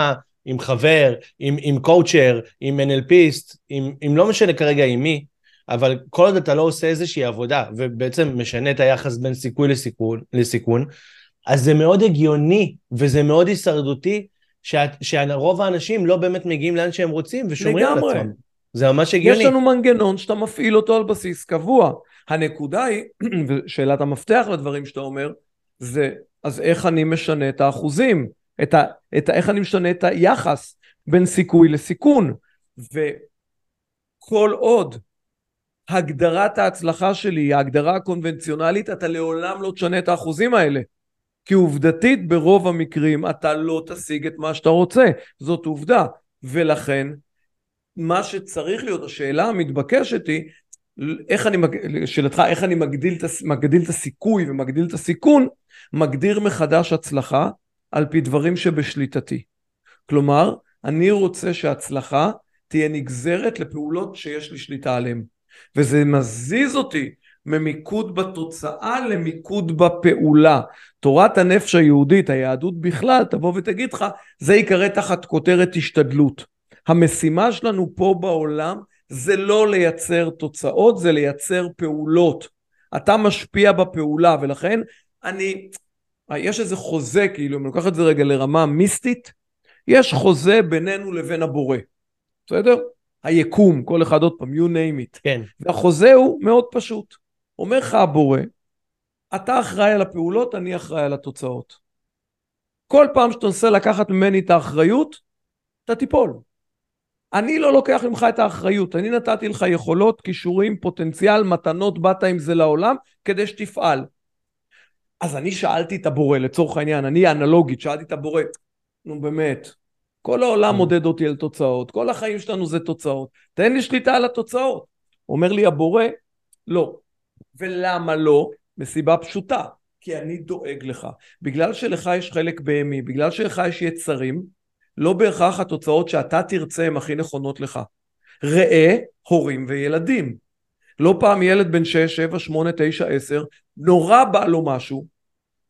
עם חבר, עם, עם קואוצ'ר, עם NLPיסט, עם, עם לא משנה כרגע עם מי, אבל כל עוד אתה לא עושה איזושהי עבודה ובעצם משנה את היחס בין סיכוי לסיכון, לסיכון אז זה מאוד הגיוני וזה מאוד הישרדותי שרוב האנשים לא באמת מגיעים לאן שהם רוצים ושומרים. על עצמם. זה ממש הגיוני. יש לנו מנגנון שאתה מפעיל אותו על בסיס קבוע. הנקודה היא, ושאלת המפתח לדברים שאתה אומר, זה אז איך אני משנה את האחוזים, את ה, את ה, איך אני משנה את היחס בין סיכוי לסיכון. וכל עוד הגדרת ההצלחה שלי היא ההגדרה הקונבנציונלית, אתה לעולם לא תשנה את האחוזים האלה. כי עובדתית ברוב המקרים אתה לא תשיג את מה שאתה רוצה, זאת עובדה. ולכן, מה שצריך להיות, השאלה המתבקשת היא, איך אני, שאלתך, איך אני מגדיל מגדיל את הסיכוי ומגדיל את הסיכון, מגדיר מחדש הצלחה על פי דברים שבשליטתי. כלומר, אני רוצה שהצלחה תהיה נגזרת לפעולות שיש לי שליטה עליהן. וזה מזיז אותי ממיקוד בתוצאה למיקוד בפעולה. תורת הנפש היהודית, היהדות בכלל, תבוא ותגיד לך, זה ייקרא תחת כותרת השתדלות. המשימה שלנו פה בעולם זה לא לייצר תוצאות, זה לייצר פעולות. אתה משפיע בפעולה, ולכן אני, יש איזה חוזה, כאילו, אם אני לוקח את זה רגע לרמה מיסטית, יש חוזה בינינו לבין הבורא, בסדר? היקום, כל אחד עוד פעם, you name it. כן. והחוזה הוא מאוד פשוט. אומר לך הבורא, אתה אחראי על הפעולות, אני אחראי על התוצאות. כל פעם שאתה מנסה לקחת ממני את האחריות, אתה תיפול. אני לא לוקח ממך את האחריות, אני נתתי לך יכולות, כישורים, פוטנציאל, מתנות, באת עם זה לעולם, כדי שתפעל. אז אני שאלתי את הבורא, לצורך העניין, אני אנלוגית, שאלתי את הבורא, נו באמת, כל העולם mm. מודד אותי על תוצאות, כל החיים שלנו זה תוצאות, תן לי שליטה על התוצאות. אומר לי הבורא, לא. ולמה לא? מסיבה פשוטה, כי אני דואג לך. בגלל שלך יש חלק בהמי, בגלל שלך יש יצרים, לא בהכרח התוצאות שאתה תרצה הן הכי נכונות לך. ראה הורים וילדים. לא פעם ילד בן 6, 7, 8, 9, 10, נורא בא לו משהו,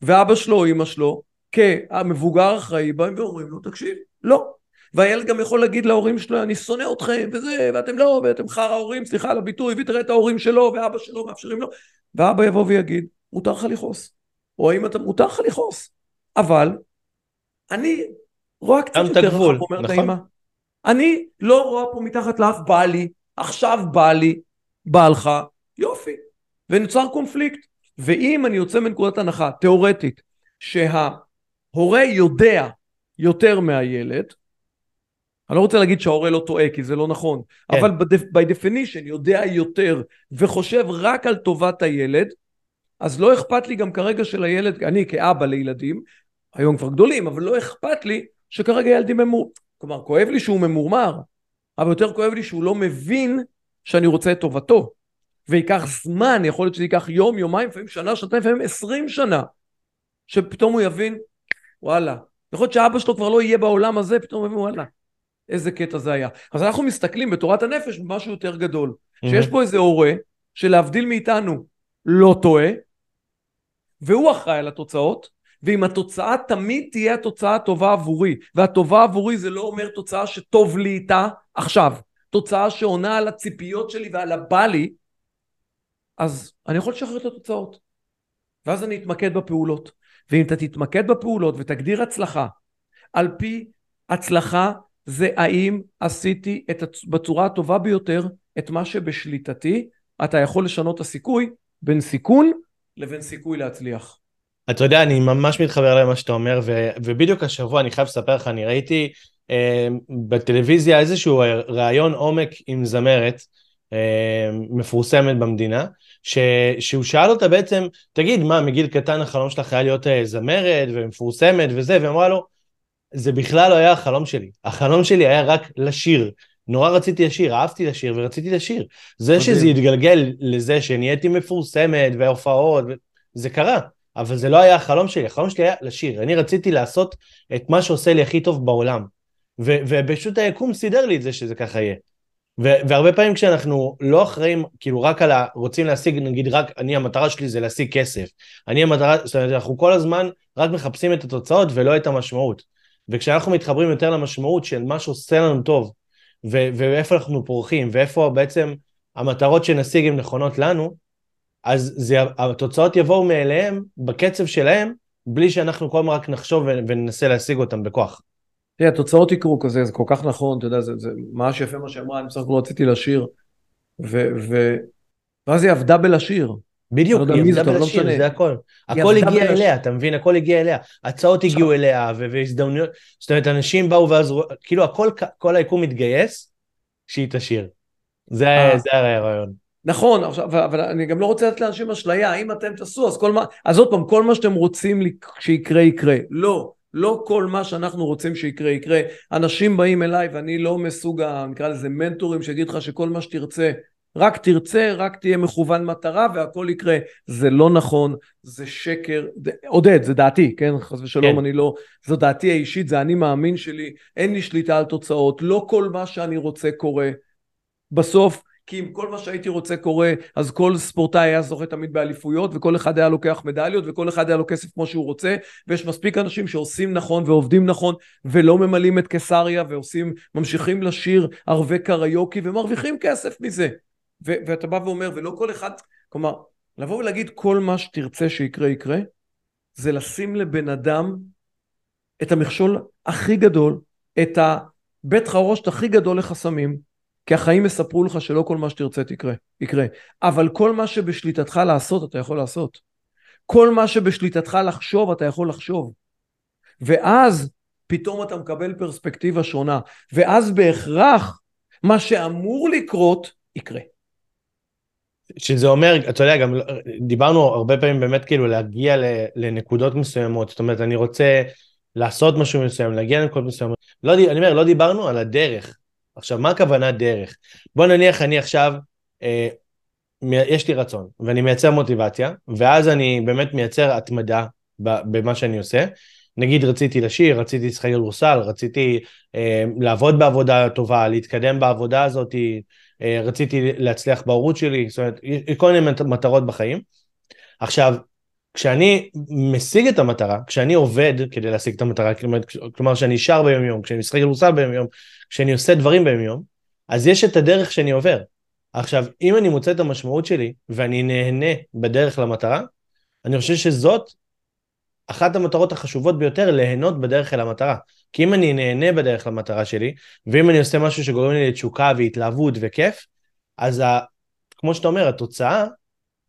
ואבא שלו או אמא שלו, כמבוגר אחראי, באים ואומרים לו, תקשיב, לא. והילד גם יכול להגיד להורים שלו, אני שונא אתכם, וזה, ואתם לא, ואתם חרא הורים, סליחה על הביטוי, ותראה את ההורים שלו, ואבא שלו מאפשרים לו, ואבא יבוא ויגיד, מותר לך לכעוס. או האם אתה, מותר לך לכעוס. אבל, אני רואה קצת יותר רחב, אומרת נכון. האמא. אני לא רואה פה מתחת לאף, בא לי, עכשיו בא לי, בא לך, יופי. ונוצר קונפליקט. ואם אני יוצא מנקודת הנחה, תיאורטית, שההורה יודע יותר מהילד, אני לא רוצה להגיד שההורה לא טועה, כי זה לא נכון, כן. אבל by definition יודע יותר וחושב רק על טובת הילד, אז לא אכפת לי גם כרגע של הילד, אני כאבא לילדים, היום כבר גדולים, אבל לא אכפת לי שכרגע ילדים ממור... כלומר, כואב לי שהוא ממורמר, אבל יותר כואב לי שהוא לא מבין שאני רוצה את טובתו. וייקח זמן, יכול להיות שזה ייקח יום, יומיים, לפעמים שנה, שנתיים, לפעמים עשרים שנה, שפתאום הוא יבין, וואלה. יכול להיות שאבא שלו כבר לא יהיה בעולם הזה, פתאום הוא יבין, וואלה, איזה קטע זה היה. אז אנחנו מסתכלים בתורת הנפש במשהו יותר גדול. שיש פה איזה הורה, שלהבדיל מאיתנו, לא טועה, והוא אחראי על התוצאות, ואם התוצאה תמיד תהיה התוצאה הטובה עבורי, והטובה עבורי זה לא אומר תוצאה שטוב לי איתה עכשיו, תוצאה שעונה על הציפיות שלי ועל הבא לי, אז אני יכול לשחרר את התוצאות. ואז אני אתמקד בפעולות. ואם אתה תתמקד בפעולות ותגדיר הצלחה, על פי הצלחה זה האם עשיתי את, בצורה הטובה ביותר את מה שבשליטתי, אתה יכול לשנות את הסיכוי בין סיכון לבין סיכוי להצליח. אתה יודע, אני ממש מתחבר למה שאתה אומר, ו- ובדיוק השבוע אני חייב לספר לך, אני ראיתי אה, בטלוויזיה איזשהו ראיון עומק עם זמרת אה, מפורסמת במדינה, ש- שהוא שאל אותה בעצם, תגיד, מה, מגיל קטן החלום שלך היה להיות אה, זמרת ומפורסמת וזה, ואמרה לו, זה בכלל לא היה החלום שלי, החלום שלי היה רק לשיר. נורא רציתי לשיר, אהבתי לשיר ורציתי לשיר. זה שזה יתגלגל לזה שנהייתי מפורסמת והופעות, זה קרה. אבל זה לא היה החלום שלי, החלום שלי היה לשיר. אני רציתי לעשות את מה שעושה לי הכי טוב בעולם. ו- ופשוט היקום סידר לי את זה שזה ככה יהיה. ו- והרבה פעמים כשאנחנו לא אחראים, כאילו רק על ה... רוצים להשיג, נגיד רק, אני המטרה שלי זה להשיג כסף. אני המטרה, זאת אומרת, אנחנו כל הזמן רק מחפשים את התוצאות ולא את המשמעות. וכשאנחנו מתחברים יותר למשמעות של מה שעושה לנו טוב, ו- ואיפה אנחנו פורחים, ואיפה בעצם המטרות שנשיג הן נכונות לנו, אז זה, התוצאות יבואו מאליהם, בקצב שלהם, בלי שאנחנו כל הזמן רק נחשוב וננסה להשיג אותם בכוח. תראה, התוצאות יקרו כזה, זה כל כך נכון, אתה יודע, זה, זה ממש יפה מה שאמרה, אני בסך הכל רציתי לשיר, ו, ו, ואז היא עבדה בלשיר. בדיוק, לא היא עבדה בלשיר, לא זה הכל. הכל הגיע. אליה, אתה מבין? הכל הגיע אליה. הצעות הגיעו אליה, והזדמנויות, זאת אומרת, אנשים באו ועזרו, כאילו הכל, כל היקום מתגייס, שהיא תשיר. זה, אה. זה הרעיון. נכון, אבל אני גם לא רוצה לתת לאנשים אשליה, אם אתם תעשו, אז כל מה, אז עוד פעם, כל מה שאתם רוצים שיקרה, יקרה. לא, לא כל מה שאנחנו רוצים שיקרה, יקרה. אנשים באים אליי ואני לא מסוג, נקרא לזה מנטורים, שיגיד לך שכל מה שתרצה, רק תרצה, רק תהיה מכוון מטרה והכל יקרה. זה לא נכון, זה שקר. זה, עודד, זה דעתי, כן? חס ושלום, כן. אני לא... זו דעתי האישית, זה אני מאמין שלי, אין לי שליטה על תוצאות, לא כל מה שאני רוצה קורה. בסוף כי אם כל מה שהייתי רוצה קורה, אז כל ספורטאי היה זוכה תמיד באליפויות, וכל אחד היה לוקח מדליות, וכל אחד היה לו כסף כמו שהוא רוצה, ויש מספיק אנשים שעושים נכון ועובדים נכון, ולא ממלאים את קיסריה, ועושים, ממשיכים לשיר ערבי קריוקי, ומרוויחים כסף מזה. ו- ואתה בא ואומר, ולא כל אחד, כלומר, לבוא ולהגיד כל מה שתרצה שיקרה יקרה, זה לשים לבן אדם את המכשול הכי גדול, את הבית חרושת הכי גדול לחסמים, כי החיים יספרו לך שלא כל מה שתרצה תקרה, יקרה. אבל כל מה שבשליטתך לעשות, אתה יכול לעשות. כל מה שבשליטתך לחשוב, אתה יכול לחשוב. ואז פתאום אתה מקבל פרספקטיבה שונה. ואז בהכרח, מה שאמור לקרות, יקרה. שזה אומר, אתה יודע, גם דיברנו הרבה פעמים באמת כאילו להגיע לנקודות מסוימות, זאת אומרת, אני רוצה לעשות משהו מסוים, להגיע לנקודות מסוימות. לא, אני אומר, לא דיברנו על הדרך, עכשיו, מה הכוונה דרך? בוא נניח אני עכשיו, אה, יש לי רצון, ואני מייצר מוטיבציה, ואז אני באמת מייצר התמדה במה שאני עושה. נגיד רציתי לשיר, רציתי לשחק כדורסל, רציתי אה, לעבוד בעבודה טובה, להתקדם בעבודה הזאת, רציתי להצליח בהורות שלי, זאת אומרת, כל מיני מטרות בחיים. עכשיו, כשאני משיג את המטרה, כשאני עובד כדי להשיג את המטרה, כלומר כשאני שר ביום יום, כשאני משחק כדורסל ביום יום, כשאני עושה דברים ביום יום, אז יש את הדרך שאני עובר. עכשיו, אם אני מוצא את המשמעות שלי ואני נהנה בדרך למטרה, אני חושב שזאת אחת המטרות החשובות ביותר, ליהנות בדרך אל המטרה. כי אם אני נהנה בדרך למטרה שלי, ואם אני עושה משהו שגורם לי לתשוקה והתלהבות וכיף, אז ה... כמו שאתה אומר, התוצאה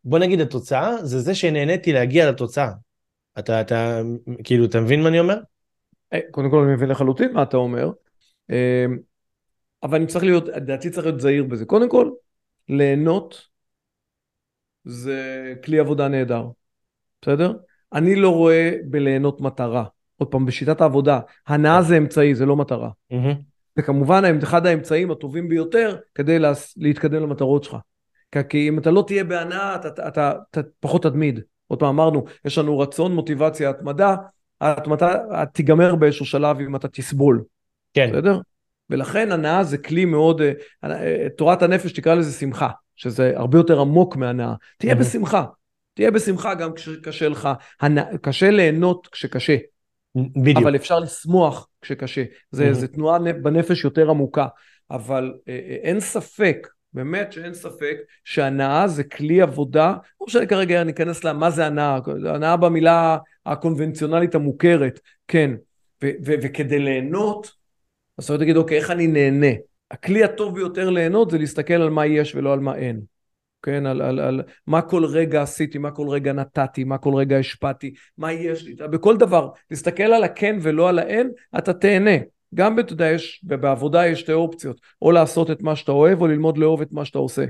בוא נגיד התוצאה זה זה שנהניתי להגיע לתוצאה. אתה, אתה, כאילו, אתה מבין מה אני אומר? אה, קודם כל אני מבין לחלוטין מה אתה אומר, אה, אבל אני צריך להיות, לדעתי צריך להיות זהיר בזה. קודם כל, ליהנות זה כלי עבודה נהדר, בסדר? אני לא רואה בליהנות מטרה. עוד פעם, בשיטת העבודה, הנאה זה אמצעי, זה לא מטרה. זה כמובן אחד האמצעים הטובים ביותר כדי להתקדם למטרות שלך. כי אם אתה לא תהיה בהנאה, אתה, אתה, אתה, אתה פחות תתמיד. עוד פעם אמרנו, יש לנו רצון, מוטיבציה, התמדה, ההתמדה תיגמר באיזשהו שלב אם אתה תסבול. כן. בסדר? ולכן הנאה זה כלי מאוד, אה, אה, תורת הנפש תקרא לזה שמחה, שזה הרבה יותר עמוק מהנאה. תהיה בשמחה. תהיה בשמחה גם כשקשה לך. הנא, קשה ליהנות כשקשה. בדיוק. אבל אפשר לשמוח כשקשה. זה, זה תנועה בנפש יותר עמוקה. אבל אה, אין ספק באמת שאין ספק שהנאה זה כלי עבודה, לא משנה כרגע ניכנס למה זה הנאה, הנאה במילה הקונבנציונלית המוכרת, כן, ו- ו- וכדי ליהנות, אז אתה תגיד, אוקיי, איך אני נהנה? הכלי הטוב ביותר ליהנות זה להסתכל על מה יש ולא על מה אין. כן, על, על, על מה כל רגע עשיתי, מה כל רגע נתתי, מה כל רגע השפעתי, מה יש לי, בכל דבר, תסתכל על הכן ולא על האין, אתה תהנה. גם, אתה יודע, יש, בעבודה יש שתי אופציות, או לעשות את מה שאתה אוהב, או ללמוד לאהוב את מה שאתה עושה.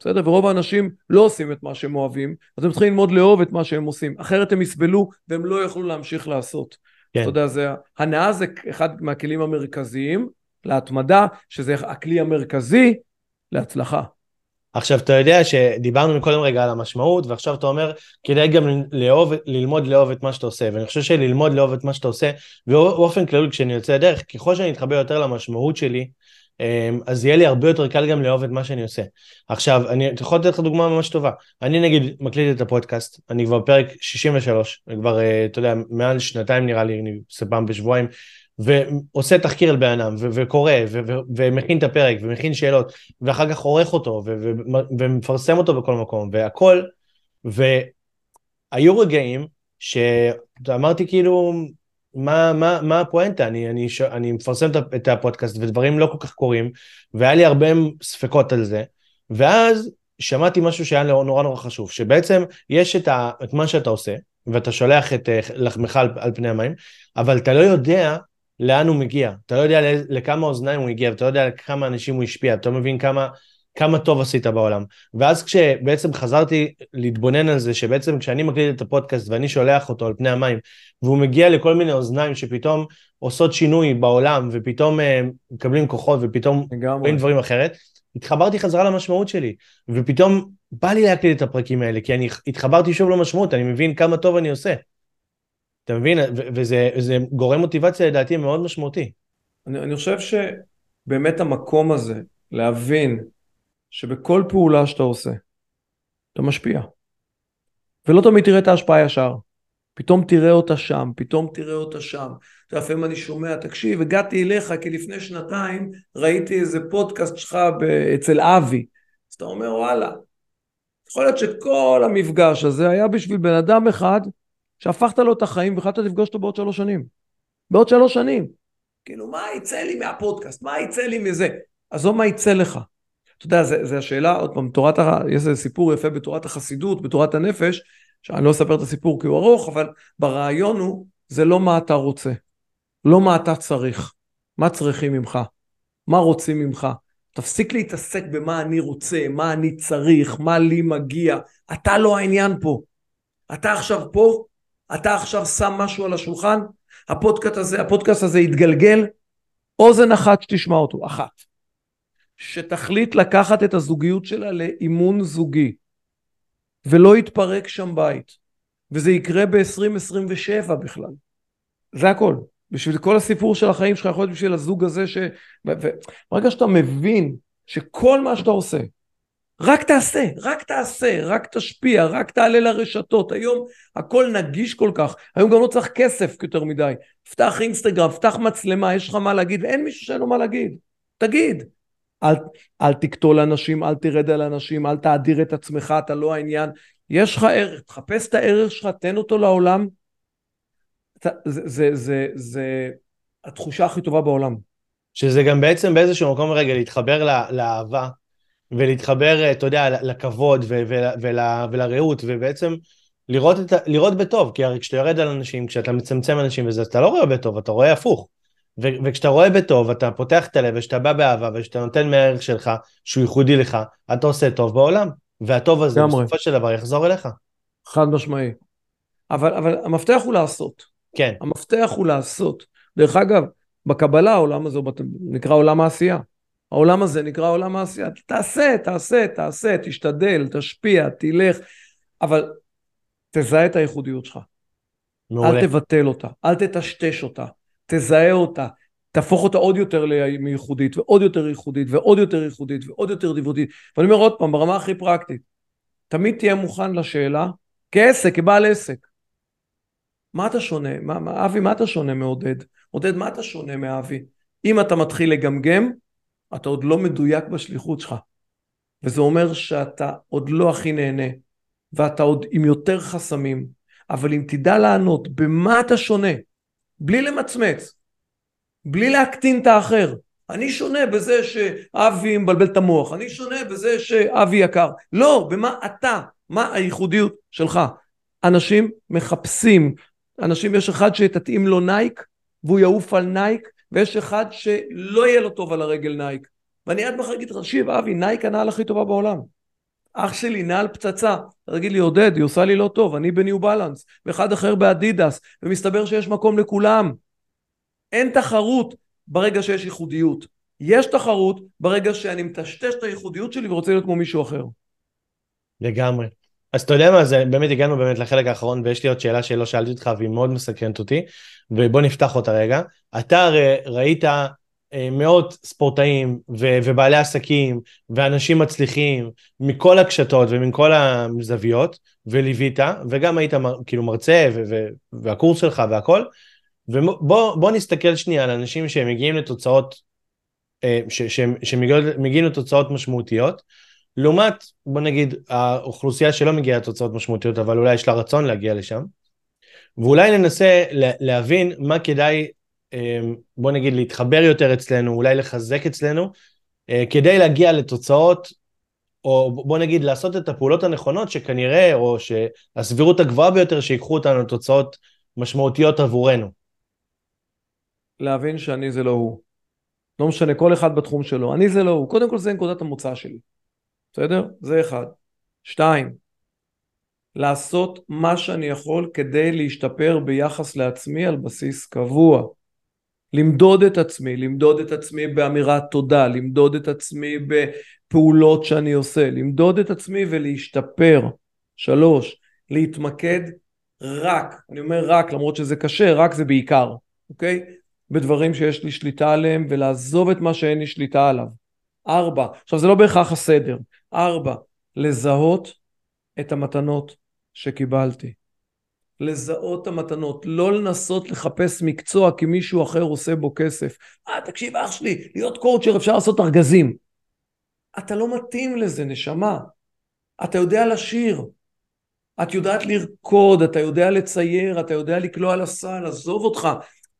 בסדר? ורוב האנשים לא עושים את מה שהם אוהבים, אז הם צריכים ללמוד לאהוב את מה שהם עושים. אחרת הם יסבלו, והם לא יוכלו להמשיך לעשות. כן. אתה יודע, זה, הנאה זה אחד מהכלים המרכזיים להתמדה, שזה הכלי המרכזי להצלחה. עכשיו, אתה יודע שדיברנו קודם רגע על המשמעות, ועכשיו אתה אומר, כדאי גם לאהוב, ללמוד לאהוב את מה שאתה עושה, ואני חושב שללמוד לאהוב את מה שאתה עושה, ובאופן כללי כשאני יוצא לדרך, ככל שאני אתחבר יותר למשמעות שלי, אמ, אז יהיה לי הרבה יותר קל גם לאהוב את מה שאני עושה. עכשיו, אני יכול לתת לך דוגמה ממש טובה. אני נגיד מקליט את הפודקאסט, אני כבר פרק 63, כבר, אה, אתה יודע, מעל שנתיים נראה לי, אני עושה פעם בשבועיים, ועושה תחקיר על בן וקורא, ומכין את הפרק, ומכין שאלות, ואחר כך עורך אותו, ומפרסם אותו בכל מקום, והכל, והיו רגעים שאמרתי כאילו, מה, מה, מה הפואנטה? אני, אני, אני מפרסם את הפודקאסט ודברים לא כל כך קורים, והיה לי הרבה ספקות על זה, ואז שמעתי משהו שהיה נורא נורא חשוב, שבעצם יש את, ה, את מה שאתה עושה, ואתה שולח את אה, לחמך על פני המים, אבל אתה לא יודע לאן הוא מגיע, אתה לא יודע לכמה אוזניים הוא הגיע, ואתה לא יודע לכמה אנשים הוא השפיע, אתה לא מבין כמה, כמה טוב עשית בעולם. ואז כשבעצם חזרתי להתבונן על זה, שבעצם כשאני מקליט את הפודקאסט ואני שולח אותו על פני המים, והוא מגיע לכל מיני אוזניים שפתאום עושות שינוי בעולם, ופתאום אה, מקבלים כוחות, ופתאום רואים דברים אחרת, התחברתי חזרה למשמעות שלי, ופתאום בא לי להקליט את הפרקים האלה, כי אני התחברתי שוב למשמעות, אני מבין כמה טוב אני עושה. אתה מבין? וזה גורם מוטיבציה לדעתי מאוד משמעותי. אני, אני חושב שבאמת המקום הזה, להבין שבכל פעולה שאתה עושה, אתה משפיע. ולא תמיד תראה את ההשפעה ישר. פתאום תראה אותה שם, פתאום תראה אותה שם. אתה יודע, לפעמים אני שומע, תקשיב, הגעתי אליך כי לפני שנתיים ראיתי איזה פודקאסט שלך אצל אבי. אז אתה אומר, וואלה, יכול להיות שכל המפגש הזה היה בשביל בן אדם אחד שהפכת לו את החיים והחלטת לפגוש אותו בעוד שלוש שנים. בעוד שלוש שנים. כאילו, מה יצא לי מהפודקאסט? מה יצא לי מזה? עזוב מה יצא לך. אתה יודע, זו השאלה, עוד פעם, תורת, יש איזה סיפור יפה בתורת החסידות, בתורת הנפש, שאני לא אספר את הסיפור כי הוא ארוך, אבל ברעיון הוא, זה לא מה אתה רוצה, לא מה אתה צריך, מה צריכים ממך, מה רוצים ממך. תפסיק להתעסק במה אני רוצה, מה אני צריך, מה לי מגיע. אתה לא העניין פה. אתה עכשיו פה, אתה עכשיו שם משהו על השולחן, הפודקאסט הזה, הפודקאסט הזה יתגלגל, אוזן אחת שתשמע אותו, אחת. שתחליט לקחת את הזוגיות שלה לאימון זוגי, ולא יתפרק שם בית. וזה יקרה ב-2027 בכלל. זה הכל. בשביל כל הסיפור של החיים שלך יכול להיות בשביל הזוג הזה ש... ברגע שאתה מבין שכל מה שאתה עושה, רק תעשה, רק תעשה, רק תשפיע, רק תעלה לרשתות. היום הכל נגיש כל כך, היום גם לא צריך כסף יותר מדי. פתח אינסטגרם, פתח מצלמה, יש לך מה להגיד, ואין מישהו שאין לו מה להגיד. תגיד. אל, אל תקטול אנשים, אל תרד על אנשים, אל תאדיר את עצמך, אתה לא העניין. יש לך ערך, תחפש את הערך שלך, תן אותו לעולם. זה, זה, זה, זה, זה התחושה הכי טובה בעולם. שזה גם בעצם באיזשהו מקום רגע להתחבר לאהבה ולהתחבר, אתה יודע, לכבוד ולרעות, ובעצם לראות, את, לראות בטוב, כי הרי כשאתה יורד על אנשים, כשאתה מצמצם אנשים וזה, אתה לא רואה בטוב, אתה רואה הפוך. ו- וכשאתה רואה בטוב, אתה פותח את הלב, וכשאתה בא באהבה, וכשאתה נותן מהערך שלך, שהוא ייחודי לך, אתה עושה טוב בעולם. והטוב הזה, גמרי. בסופו של דבר, יחזור אליך. חד משמעי. אבל, אבל המפתח הוא לעשות. כן. המפתח הוא לעשות. דרך אגב, בקבלה העולם הזה נקרא עולם העשייה. העולם הזה נקרא עולם העשייה. תעשה, תעשה, תעשה, תשתדל, תשפיע, תלך, אבל תזהה את הייחודיות שלך. מעולה. אל תבטל אותה, אל תטשטש אותה, תזהה אותה, תהפוך אותה עוד יותר מייחודית, ועוד יותר ייחודית, ועוד יותר ייחודית, ועוד יותר דיוודית. ואני אומר עוד פעם, ברמה הכי פרקטית, תמיד תהיה מוכן לשאלה, כעסק, כבעל עסק. מה אתה שונה? מה, מה, אבי, מה אתה שונה מעודד? עודד, מה אתה שונה מאבי? אם אתה מתחיל לגמגם, אתה עוד לא מדויק בשליחות שלך. וזה אומר שאתה עוד לא הכי נהנה, ואתה עוד עם יותר חסמים. אבל אם תדע לענות במה אתה שונה, בלי למצמץ, בלי להקטין את האחר, אני שונה בזה שאבי מבלבל את המוח, אני שונה בזה שאבי יקר. לא, במה אתה, מה הייחודיות שלך. אנשים מחפשים, אנשים, יש אחד שתתאים לו נייק, והוא יעוף על נייק, ויש אחד שלא יהיה לו טוב על הרגל נייק. ואני עד מחר אגיד לך, תקשיב, אבי, נייק הנעל הכי טובה בעולם. אח שלי נעל פצצה. אתה תגיד לי, עודד, היא עושה לי לא טוב, אני בניו בלנס, ואחד אחר באדידס, ומסתבר שיש מקום לכולם. אין תחרות ברגע שיש ייחודיות. יש תחרות ברגע שאני מטשטש את הייחודיות שלי ורוצה להיות כמו מישהו אחר. לגמרי. אז אתה יודע מה, זה באמת הגענו באמת לחלק האחרון ויש לי עוד שאלה שלא שאלתי אותך והיא מאוד מסקרנת אותי ובוא נפתח אותה רגע. אתה הרי ראית אה, מאות ספורטאים ו- ובעלי עסקים ואנשים מצליחים מכל הקשתות ומכל הזוויות וליווית וגם היית מר, כאילו מרצה ו- ו- והקורס שלך והכל ובוא נסתכל שנייה על אנשים שמגיעים לתוצאות אה, שמגיעים לתוצאות משמעותיות לעומת בוא נגיד האוכלוסייה שלא מגיעה לתוצאות משמעותיות אבל אולי יש לה רצון להגיע לשם ואולי ננסה להבין מה כדאי אמ, בוא נגיד להתחבר יותר אצלנו, אולי לחזק אצלנו, אה, כדי להגיע לתוצאות, או בוא נגיד לעשות את הפעולות הנכונות שכנראה, או שהסבירות הגבוהה ביותר שיקחו אותנו לתוצאות משמעותיות עבורנו. להבין שאני זה לא הוא. לא משנה, כל אחד בתחום שלו. אני זה לא הוא. קודם כל זה נקודת המוצא שלי. בסדר? זה אחד. שתיים, לעשות מה שאני יכול כדי להשתפר ביחס לעצמי על בסיס קבוע. למדוד את עצמי, למדוד את עצמי באמירת תודה, למדוד את עצמי בפעולות שאני עושה, למדוד את עצמי ולהשתפר. שלוש, להתמקד רק, אני אומר רק למרות שזה קשה, רק זה בעיקר, אוקיי? בדברים שיש לי שליטה עליהם ולעזוב את מה שאין לי שליטה עליו. ארבע, עכשיו זה לא בהכרח הסדר, ארבע, לזהות את המתנות שקיבלתי. לזהות את המתנות, לא לנסות לחפש מקצוע כי מישהו אחר עושה בו כסף. אה, תקשיב אח שלי, להיות קואוצ'ר אפשר לעשות ארגזים. אתה לא מתאים לזה, נשמה. אתה יודע לשיר, את יודעת לרקוד, אתה יודע לצייר, אתה יודע לקלוע לסל, עזוב אותך.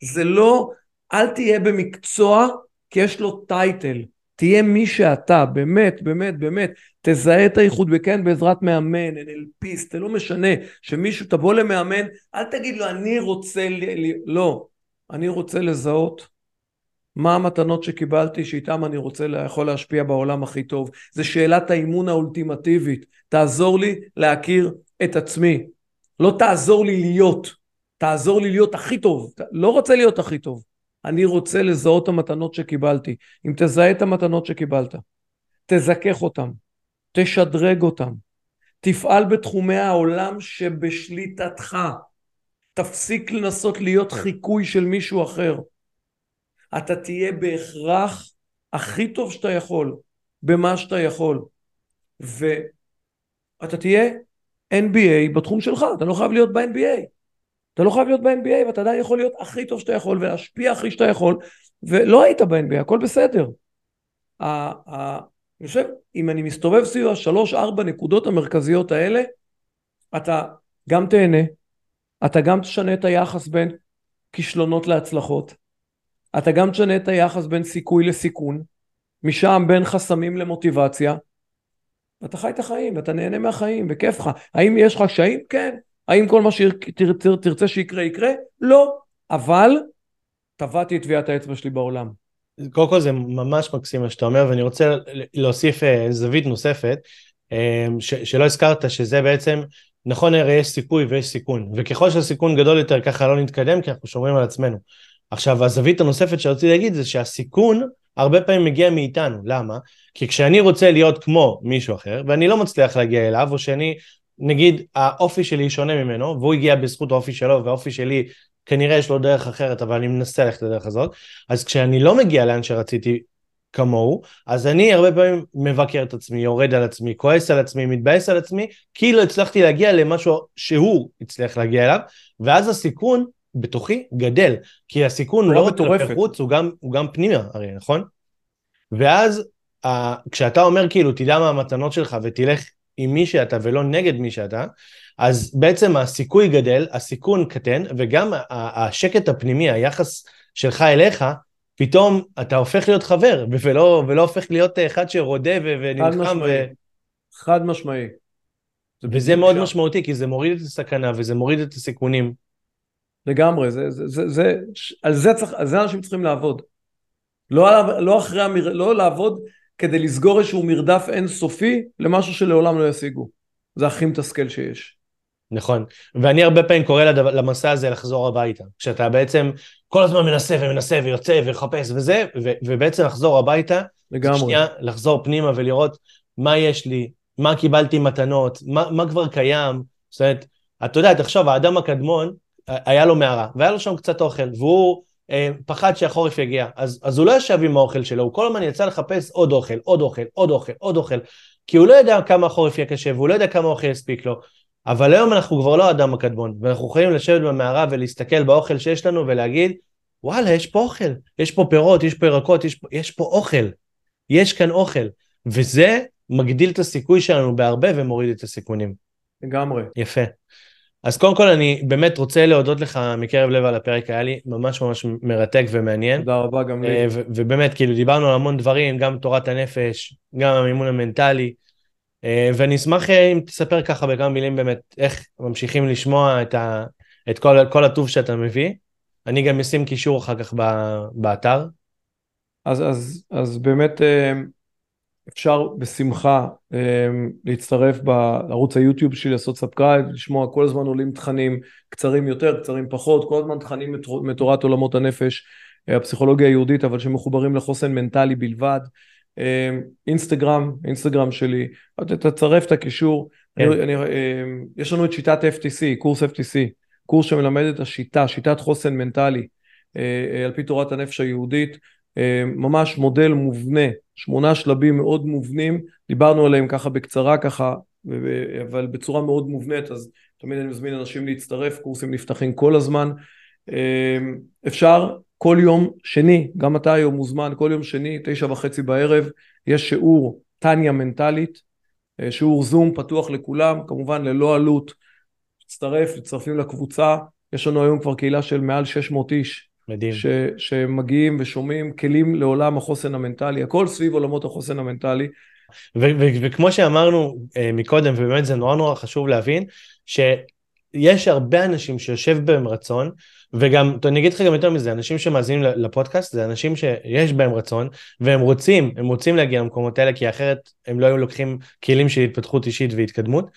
זה לא, אל תהיה במקצוע כי יש לו טייטל. תהיה מי שאתה, באמת, באמת, באמת. תזהה את האיחוד בכן בעזרת מאמן, NLPיסט, זה לא משנה. שמישהו תבוא למאמן, אל תגיד לו אני רוצה, ל... לא. אני רוצה לזהות מה המתנות שקיבלתי שאיתם אני רוצה, יכול להשפיע בעולם הכי טוב. זה שאלת האימון האולטימטיבית. תעזור לי להכיר את עצמי. לא תעזור לי להיות, תעזור לי להיות הכי טוב. לא רוצה להיות הכי טוב. אני רוצה לזהות את המתנות שקיבלתי. אם תזהה את המתנות שקיבלת, תזכך אותן, תשדרג אותן, תפעל בתחומי העולם שבשליטתך. תפסיק לנסות להיות חיקוי של מישהו אחר. אתה תהיה בהכרח הכי טוב שאתה יכול, במה שאתה יכול. ואתה תהיה NBA בתחום שלך, אתה לא חייב להיות ב-NBA. אתה לא חייב להיות ב-NBA ואתה עדיין יכול להיות הכי טוב שאתה יכול ולהשפיע הכי שאתה יכול, ולא היית ב-NBA, הכל בסדר. אני חושב, אם אני מסתובב סביב השלוש-ארבע נקודות המרכזיות האלה, אתה גם תהנה, אתה גם תשנה את היחס בין כישלונות להצלחות, אתה גם תשנה את היחס בין סיכוי לסיכון, משם בין חסמים למוטיבציה, ואתה חי את החיים, ואתה נהנה מהחיים, וכיף לך. האם יש לך קשיים? כן. האם כל מה שתרצה שיקרה יקרה? לא. אבל טבעתי את טביעת האצבע שלי בעולם. קודם כל זה ממש מקסים מה שאתה אומר, ואני רוצה להוסיף אה, זווית נוספת, אה, ש- שלא הזכרת, שזה בעצם, נכון הרי יש סיכוי ויש סיכון, וככל שהסיכון גדול יותר ככה לא נתקדם, כי אנחנו שומרים על עצמנו. עכשיו הזווית הנוספת שרציתי להגיד זה שהסיכון הרבה פעמים מגיע מאיתנו, למה? כי כשאני רוצה להיות כמו מישהו אחר, ואני לא מצליח להגיע אליו, או שאני, נגיד, האופי שלי שונה ממנו, והוא הגיע בזכות האופי שלו, והאופי שלי כנראה יש לו דרך אחרת, אבל אני מנסה ללכת לדרך הזאת, אז כשאני לא מגיע לאן שרציתי כמוהו, אז אני הרבה פעמים מבקר את עצמי, יורד על עצמי, כועס על עצמי, מתבאס על עצמי, כי לא הצלחתי להגיע למשהו שהוא הצליח להגיע אליו, ואז הסיכון בתוכי גדל, כי הסיכון לא רק כלפי חוץ, הוא גם, הוא גם פנימה הרי, נכון? ואז uh, כשאתה אומר כאילו תדע מה המתנות שלך ותלך עם מי שאתה ולא נגד מי שאתה, אז בעצם הסיכוי גדל, הסיכון קטן, וגם השקט הפנימי, היחס שלך אליך, פתאום אתה הופך להיות חבר, ולא, ולא הופך להיות אחד שרודה ונלחם. חד משמעי. ו... חד משמעי. וזה מאוד שם. משמעותי, כי זה מוריד את הסכנה וזה מוריד את הסיכונים. לגמרי, זה, זה, זה, זה, על, זה צריך, על זה אנשים צריכים לעבוד. לא, לא, אחרי המר... לא לעבוד כדי לסגור איזשהו מרדף אינסופי למשהו שלעולם לא ישיגו. זה הכי מתסכל שיש. נכון, ואני הרבה פעמים קורא לדבר, למסע הזה לחזור הביתה. כשאתה בעצם כל הזמן מנסה ומנסה ויוצא ומחפש וזה, ו, ובעצם לחזור הביתה, לגמרי. שנייה לחזור פנימה ולראות מה יש לי, מה קיבלתי מתנות, מה, מה כבר קיים. זאת אומרת, אתה יודע, תחשוב, האדם הקדמון, היה לו מערה, והיה לו שם קצת אוכל, והוא פחד שהחורף יגיע, אז, אז הוא לא ישב עם האוכל שלו, הוא כל הזמן יצא לחפש עוד אוכל, עוד אוכל, עוד אוכל, עוד אוכל, כי הוא לא יודע כמה החורף יהיה קשה, והוא לא יודע כמה אוכל יספיק לו. אבל היום אנחנו כבר לא האדם הקדמון, ואנחנו יכולים לשבת במערה ולהסתכל באוכל שיש לנו ולהגיד, וואלה, יש פה אוכל, יש פה פירות, יש פה ירקות, יש, יש פה אוכל, יש כאן אוכל, וזה מגדיל את הסיכוי שלנו בהרבה ומוריד את הסיכונים. לגמרי. יפה. אז קודם כל אני באמת רוצה להודות לך מקרב לב על הפרק, היה לי ממש ממש מרתק ומעניין. תודה רבה גם לי. אה, ובאמת, כאילו דיברנו על המון דברים, גם תורת הנפש, גם המימון המנטלי, אה, ואני אשמח אה, אם תספר ככה בכמה מילים באמת איך ממשיכים לשמוע את, ה, את כל, כל הטוב שאתה מביא. אני גם אשים קישור אחר כך באתר. אז, אז, אז באמת אפשר בשמחה להצטרף בערוץ היוטיוב שלי, לעשות subscribe, לשמוע כל הזמן עולים תכנים קצרים יותר, קצרים פחות, כל הזמן תכנים מתורת עולמות הנפש, הפסיכולוגיה היהודית, אבל שמחוברים לחוסן מנטלי בלבד. אינסטגרם, אינסטגרם שלי, תצרף את הקישור. כן. אני, אני, יש לנו את שיטת FTC, קורס FTC, קורס שמלמד את השיטה, שיטת חוסן מנטלי, על פי תורת הנפש היהודית. אה, ממש מודל מובנה, שמונה שלבים מאוד מובנים, דיברנו עליהם ככה בקצרה ככה, אבל בצורה מאוד מובנית, אז תמיד אני מזמין אנשים להצטרף, קורסים נפתחים כל הזמן. אה, אפשר כל יום שני, גם אתה היום מוזמן, כל יום שני, תשע וחצי בערב, יש שיעור טניה מנטלית, אה, שיעור זום פתוח לכולם, כמובן ללא עלות, תצטרף, תצטרפים לקבוצה, יש לנו היום כבר קהילה של מעל 600 איש, מדהים. ש, שמגיעים ושומעים כלים לעולם החוסן המנטלי, הכל סביב עולמות החוסן המנטלי. ו- ו- וכמו שאמרנו uh, מקודם, ובאמת זה נורא נורא חשוב להבין, שיש הרבה אנשים שיושב בהם רצון, וגם, אני אגיד לך גם יותר מזה, אנשים שמאזינים לפודקאסט, זה אנשים שיש בהם רצון, והם רוצים, הם רוצים להגיע למקומות האלה, כי אחרת הם לא היו לוקחים כלים של התפתחות אישית והתקדמות.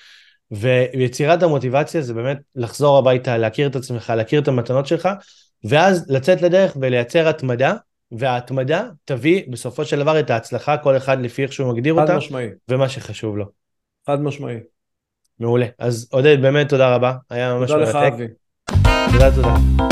ויצירת המוטיבציה זה באמת לחזור הביתה, להכיר את עצמך, להכיר את המתנות שלך, ואז לצאת לדרך ולייצר התמדה, וההתמדה תביא בסופו של דבר את ההצלחה, כל אחד לפי איך שהוא מגדיר אותה, משמעי. ומה שחשוב לו. חד משמעי. מעולה. אז עודד, באמת תודה רבה, היה ממש מרתק. תודה לך אבי. תודה, תודה.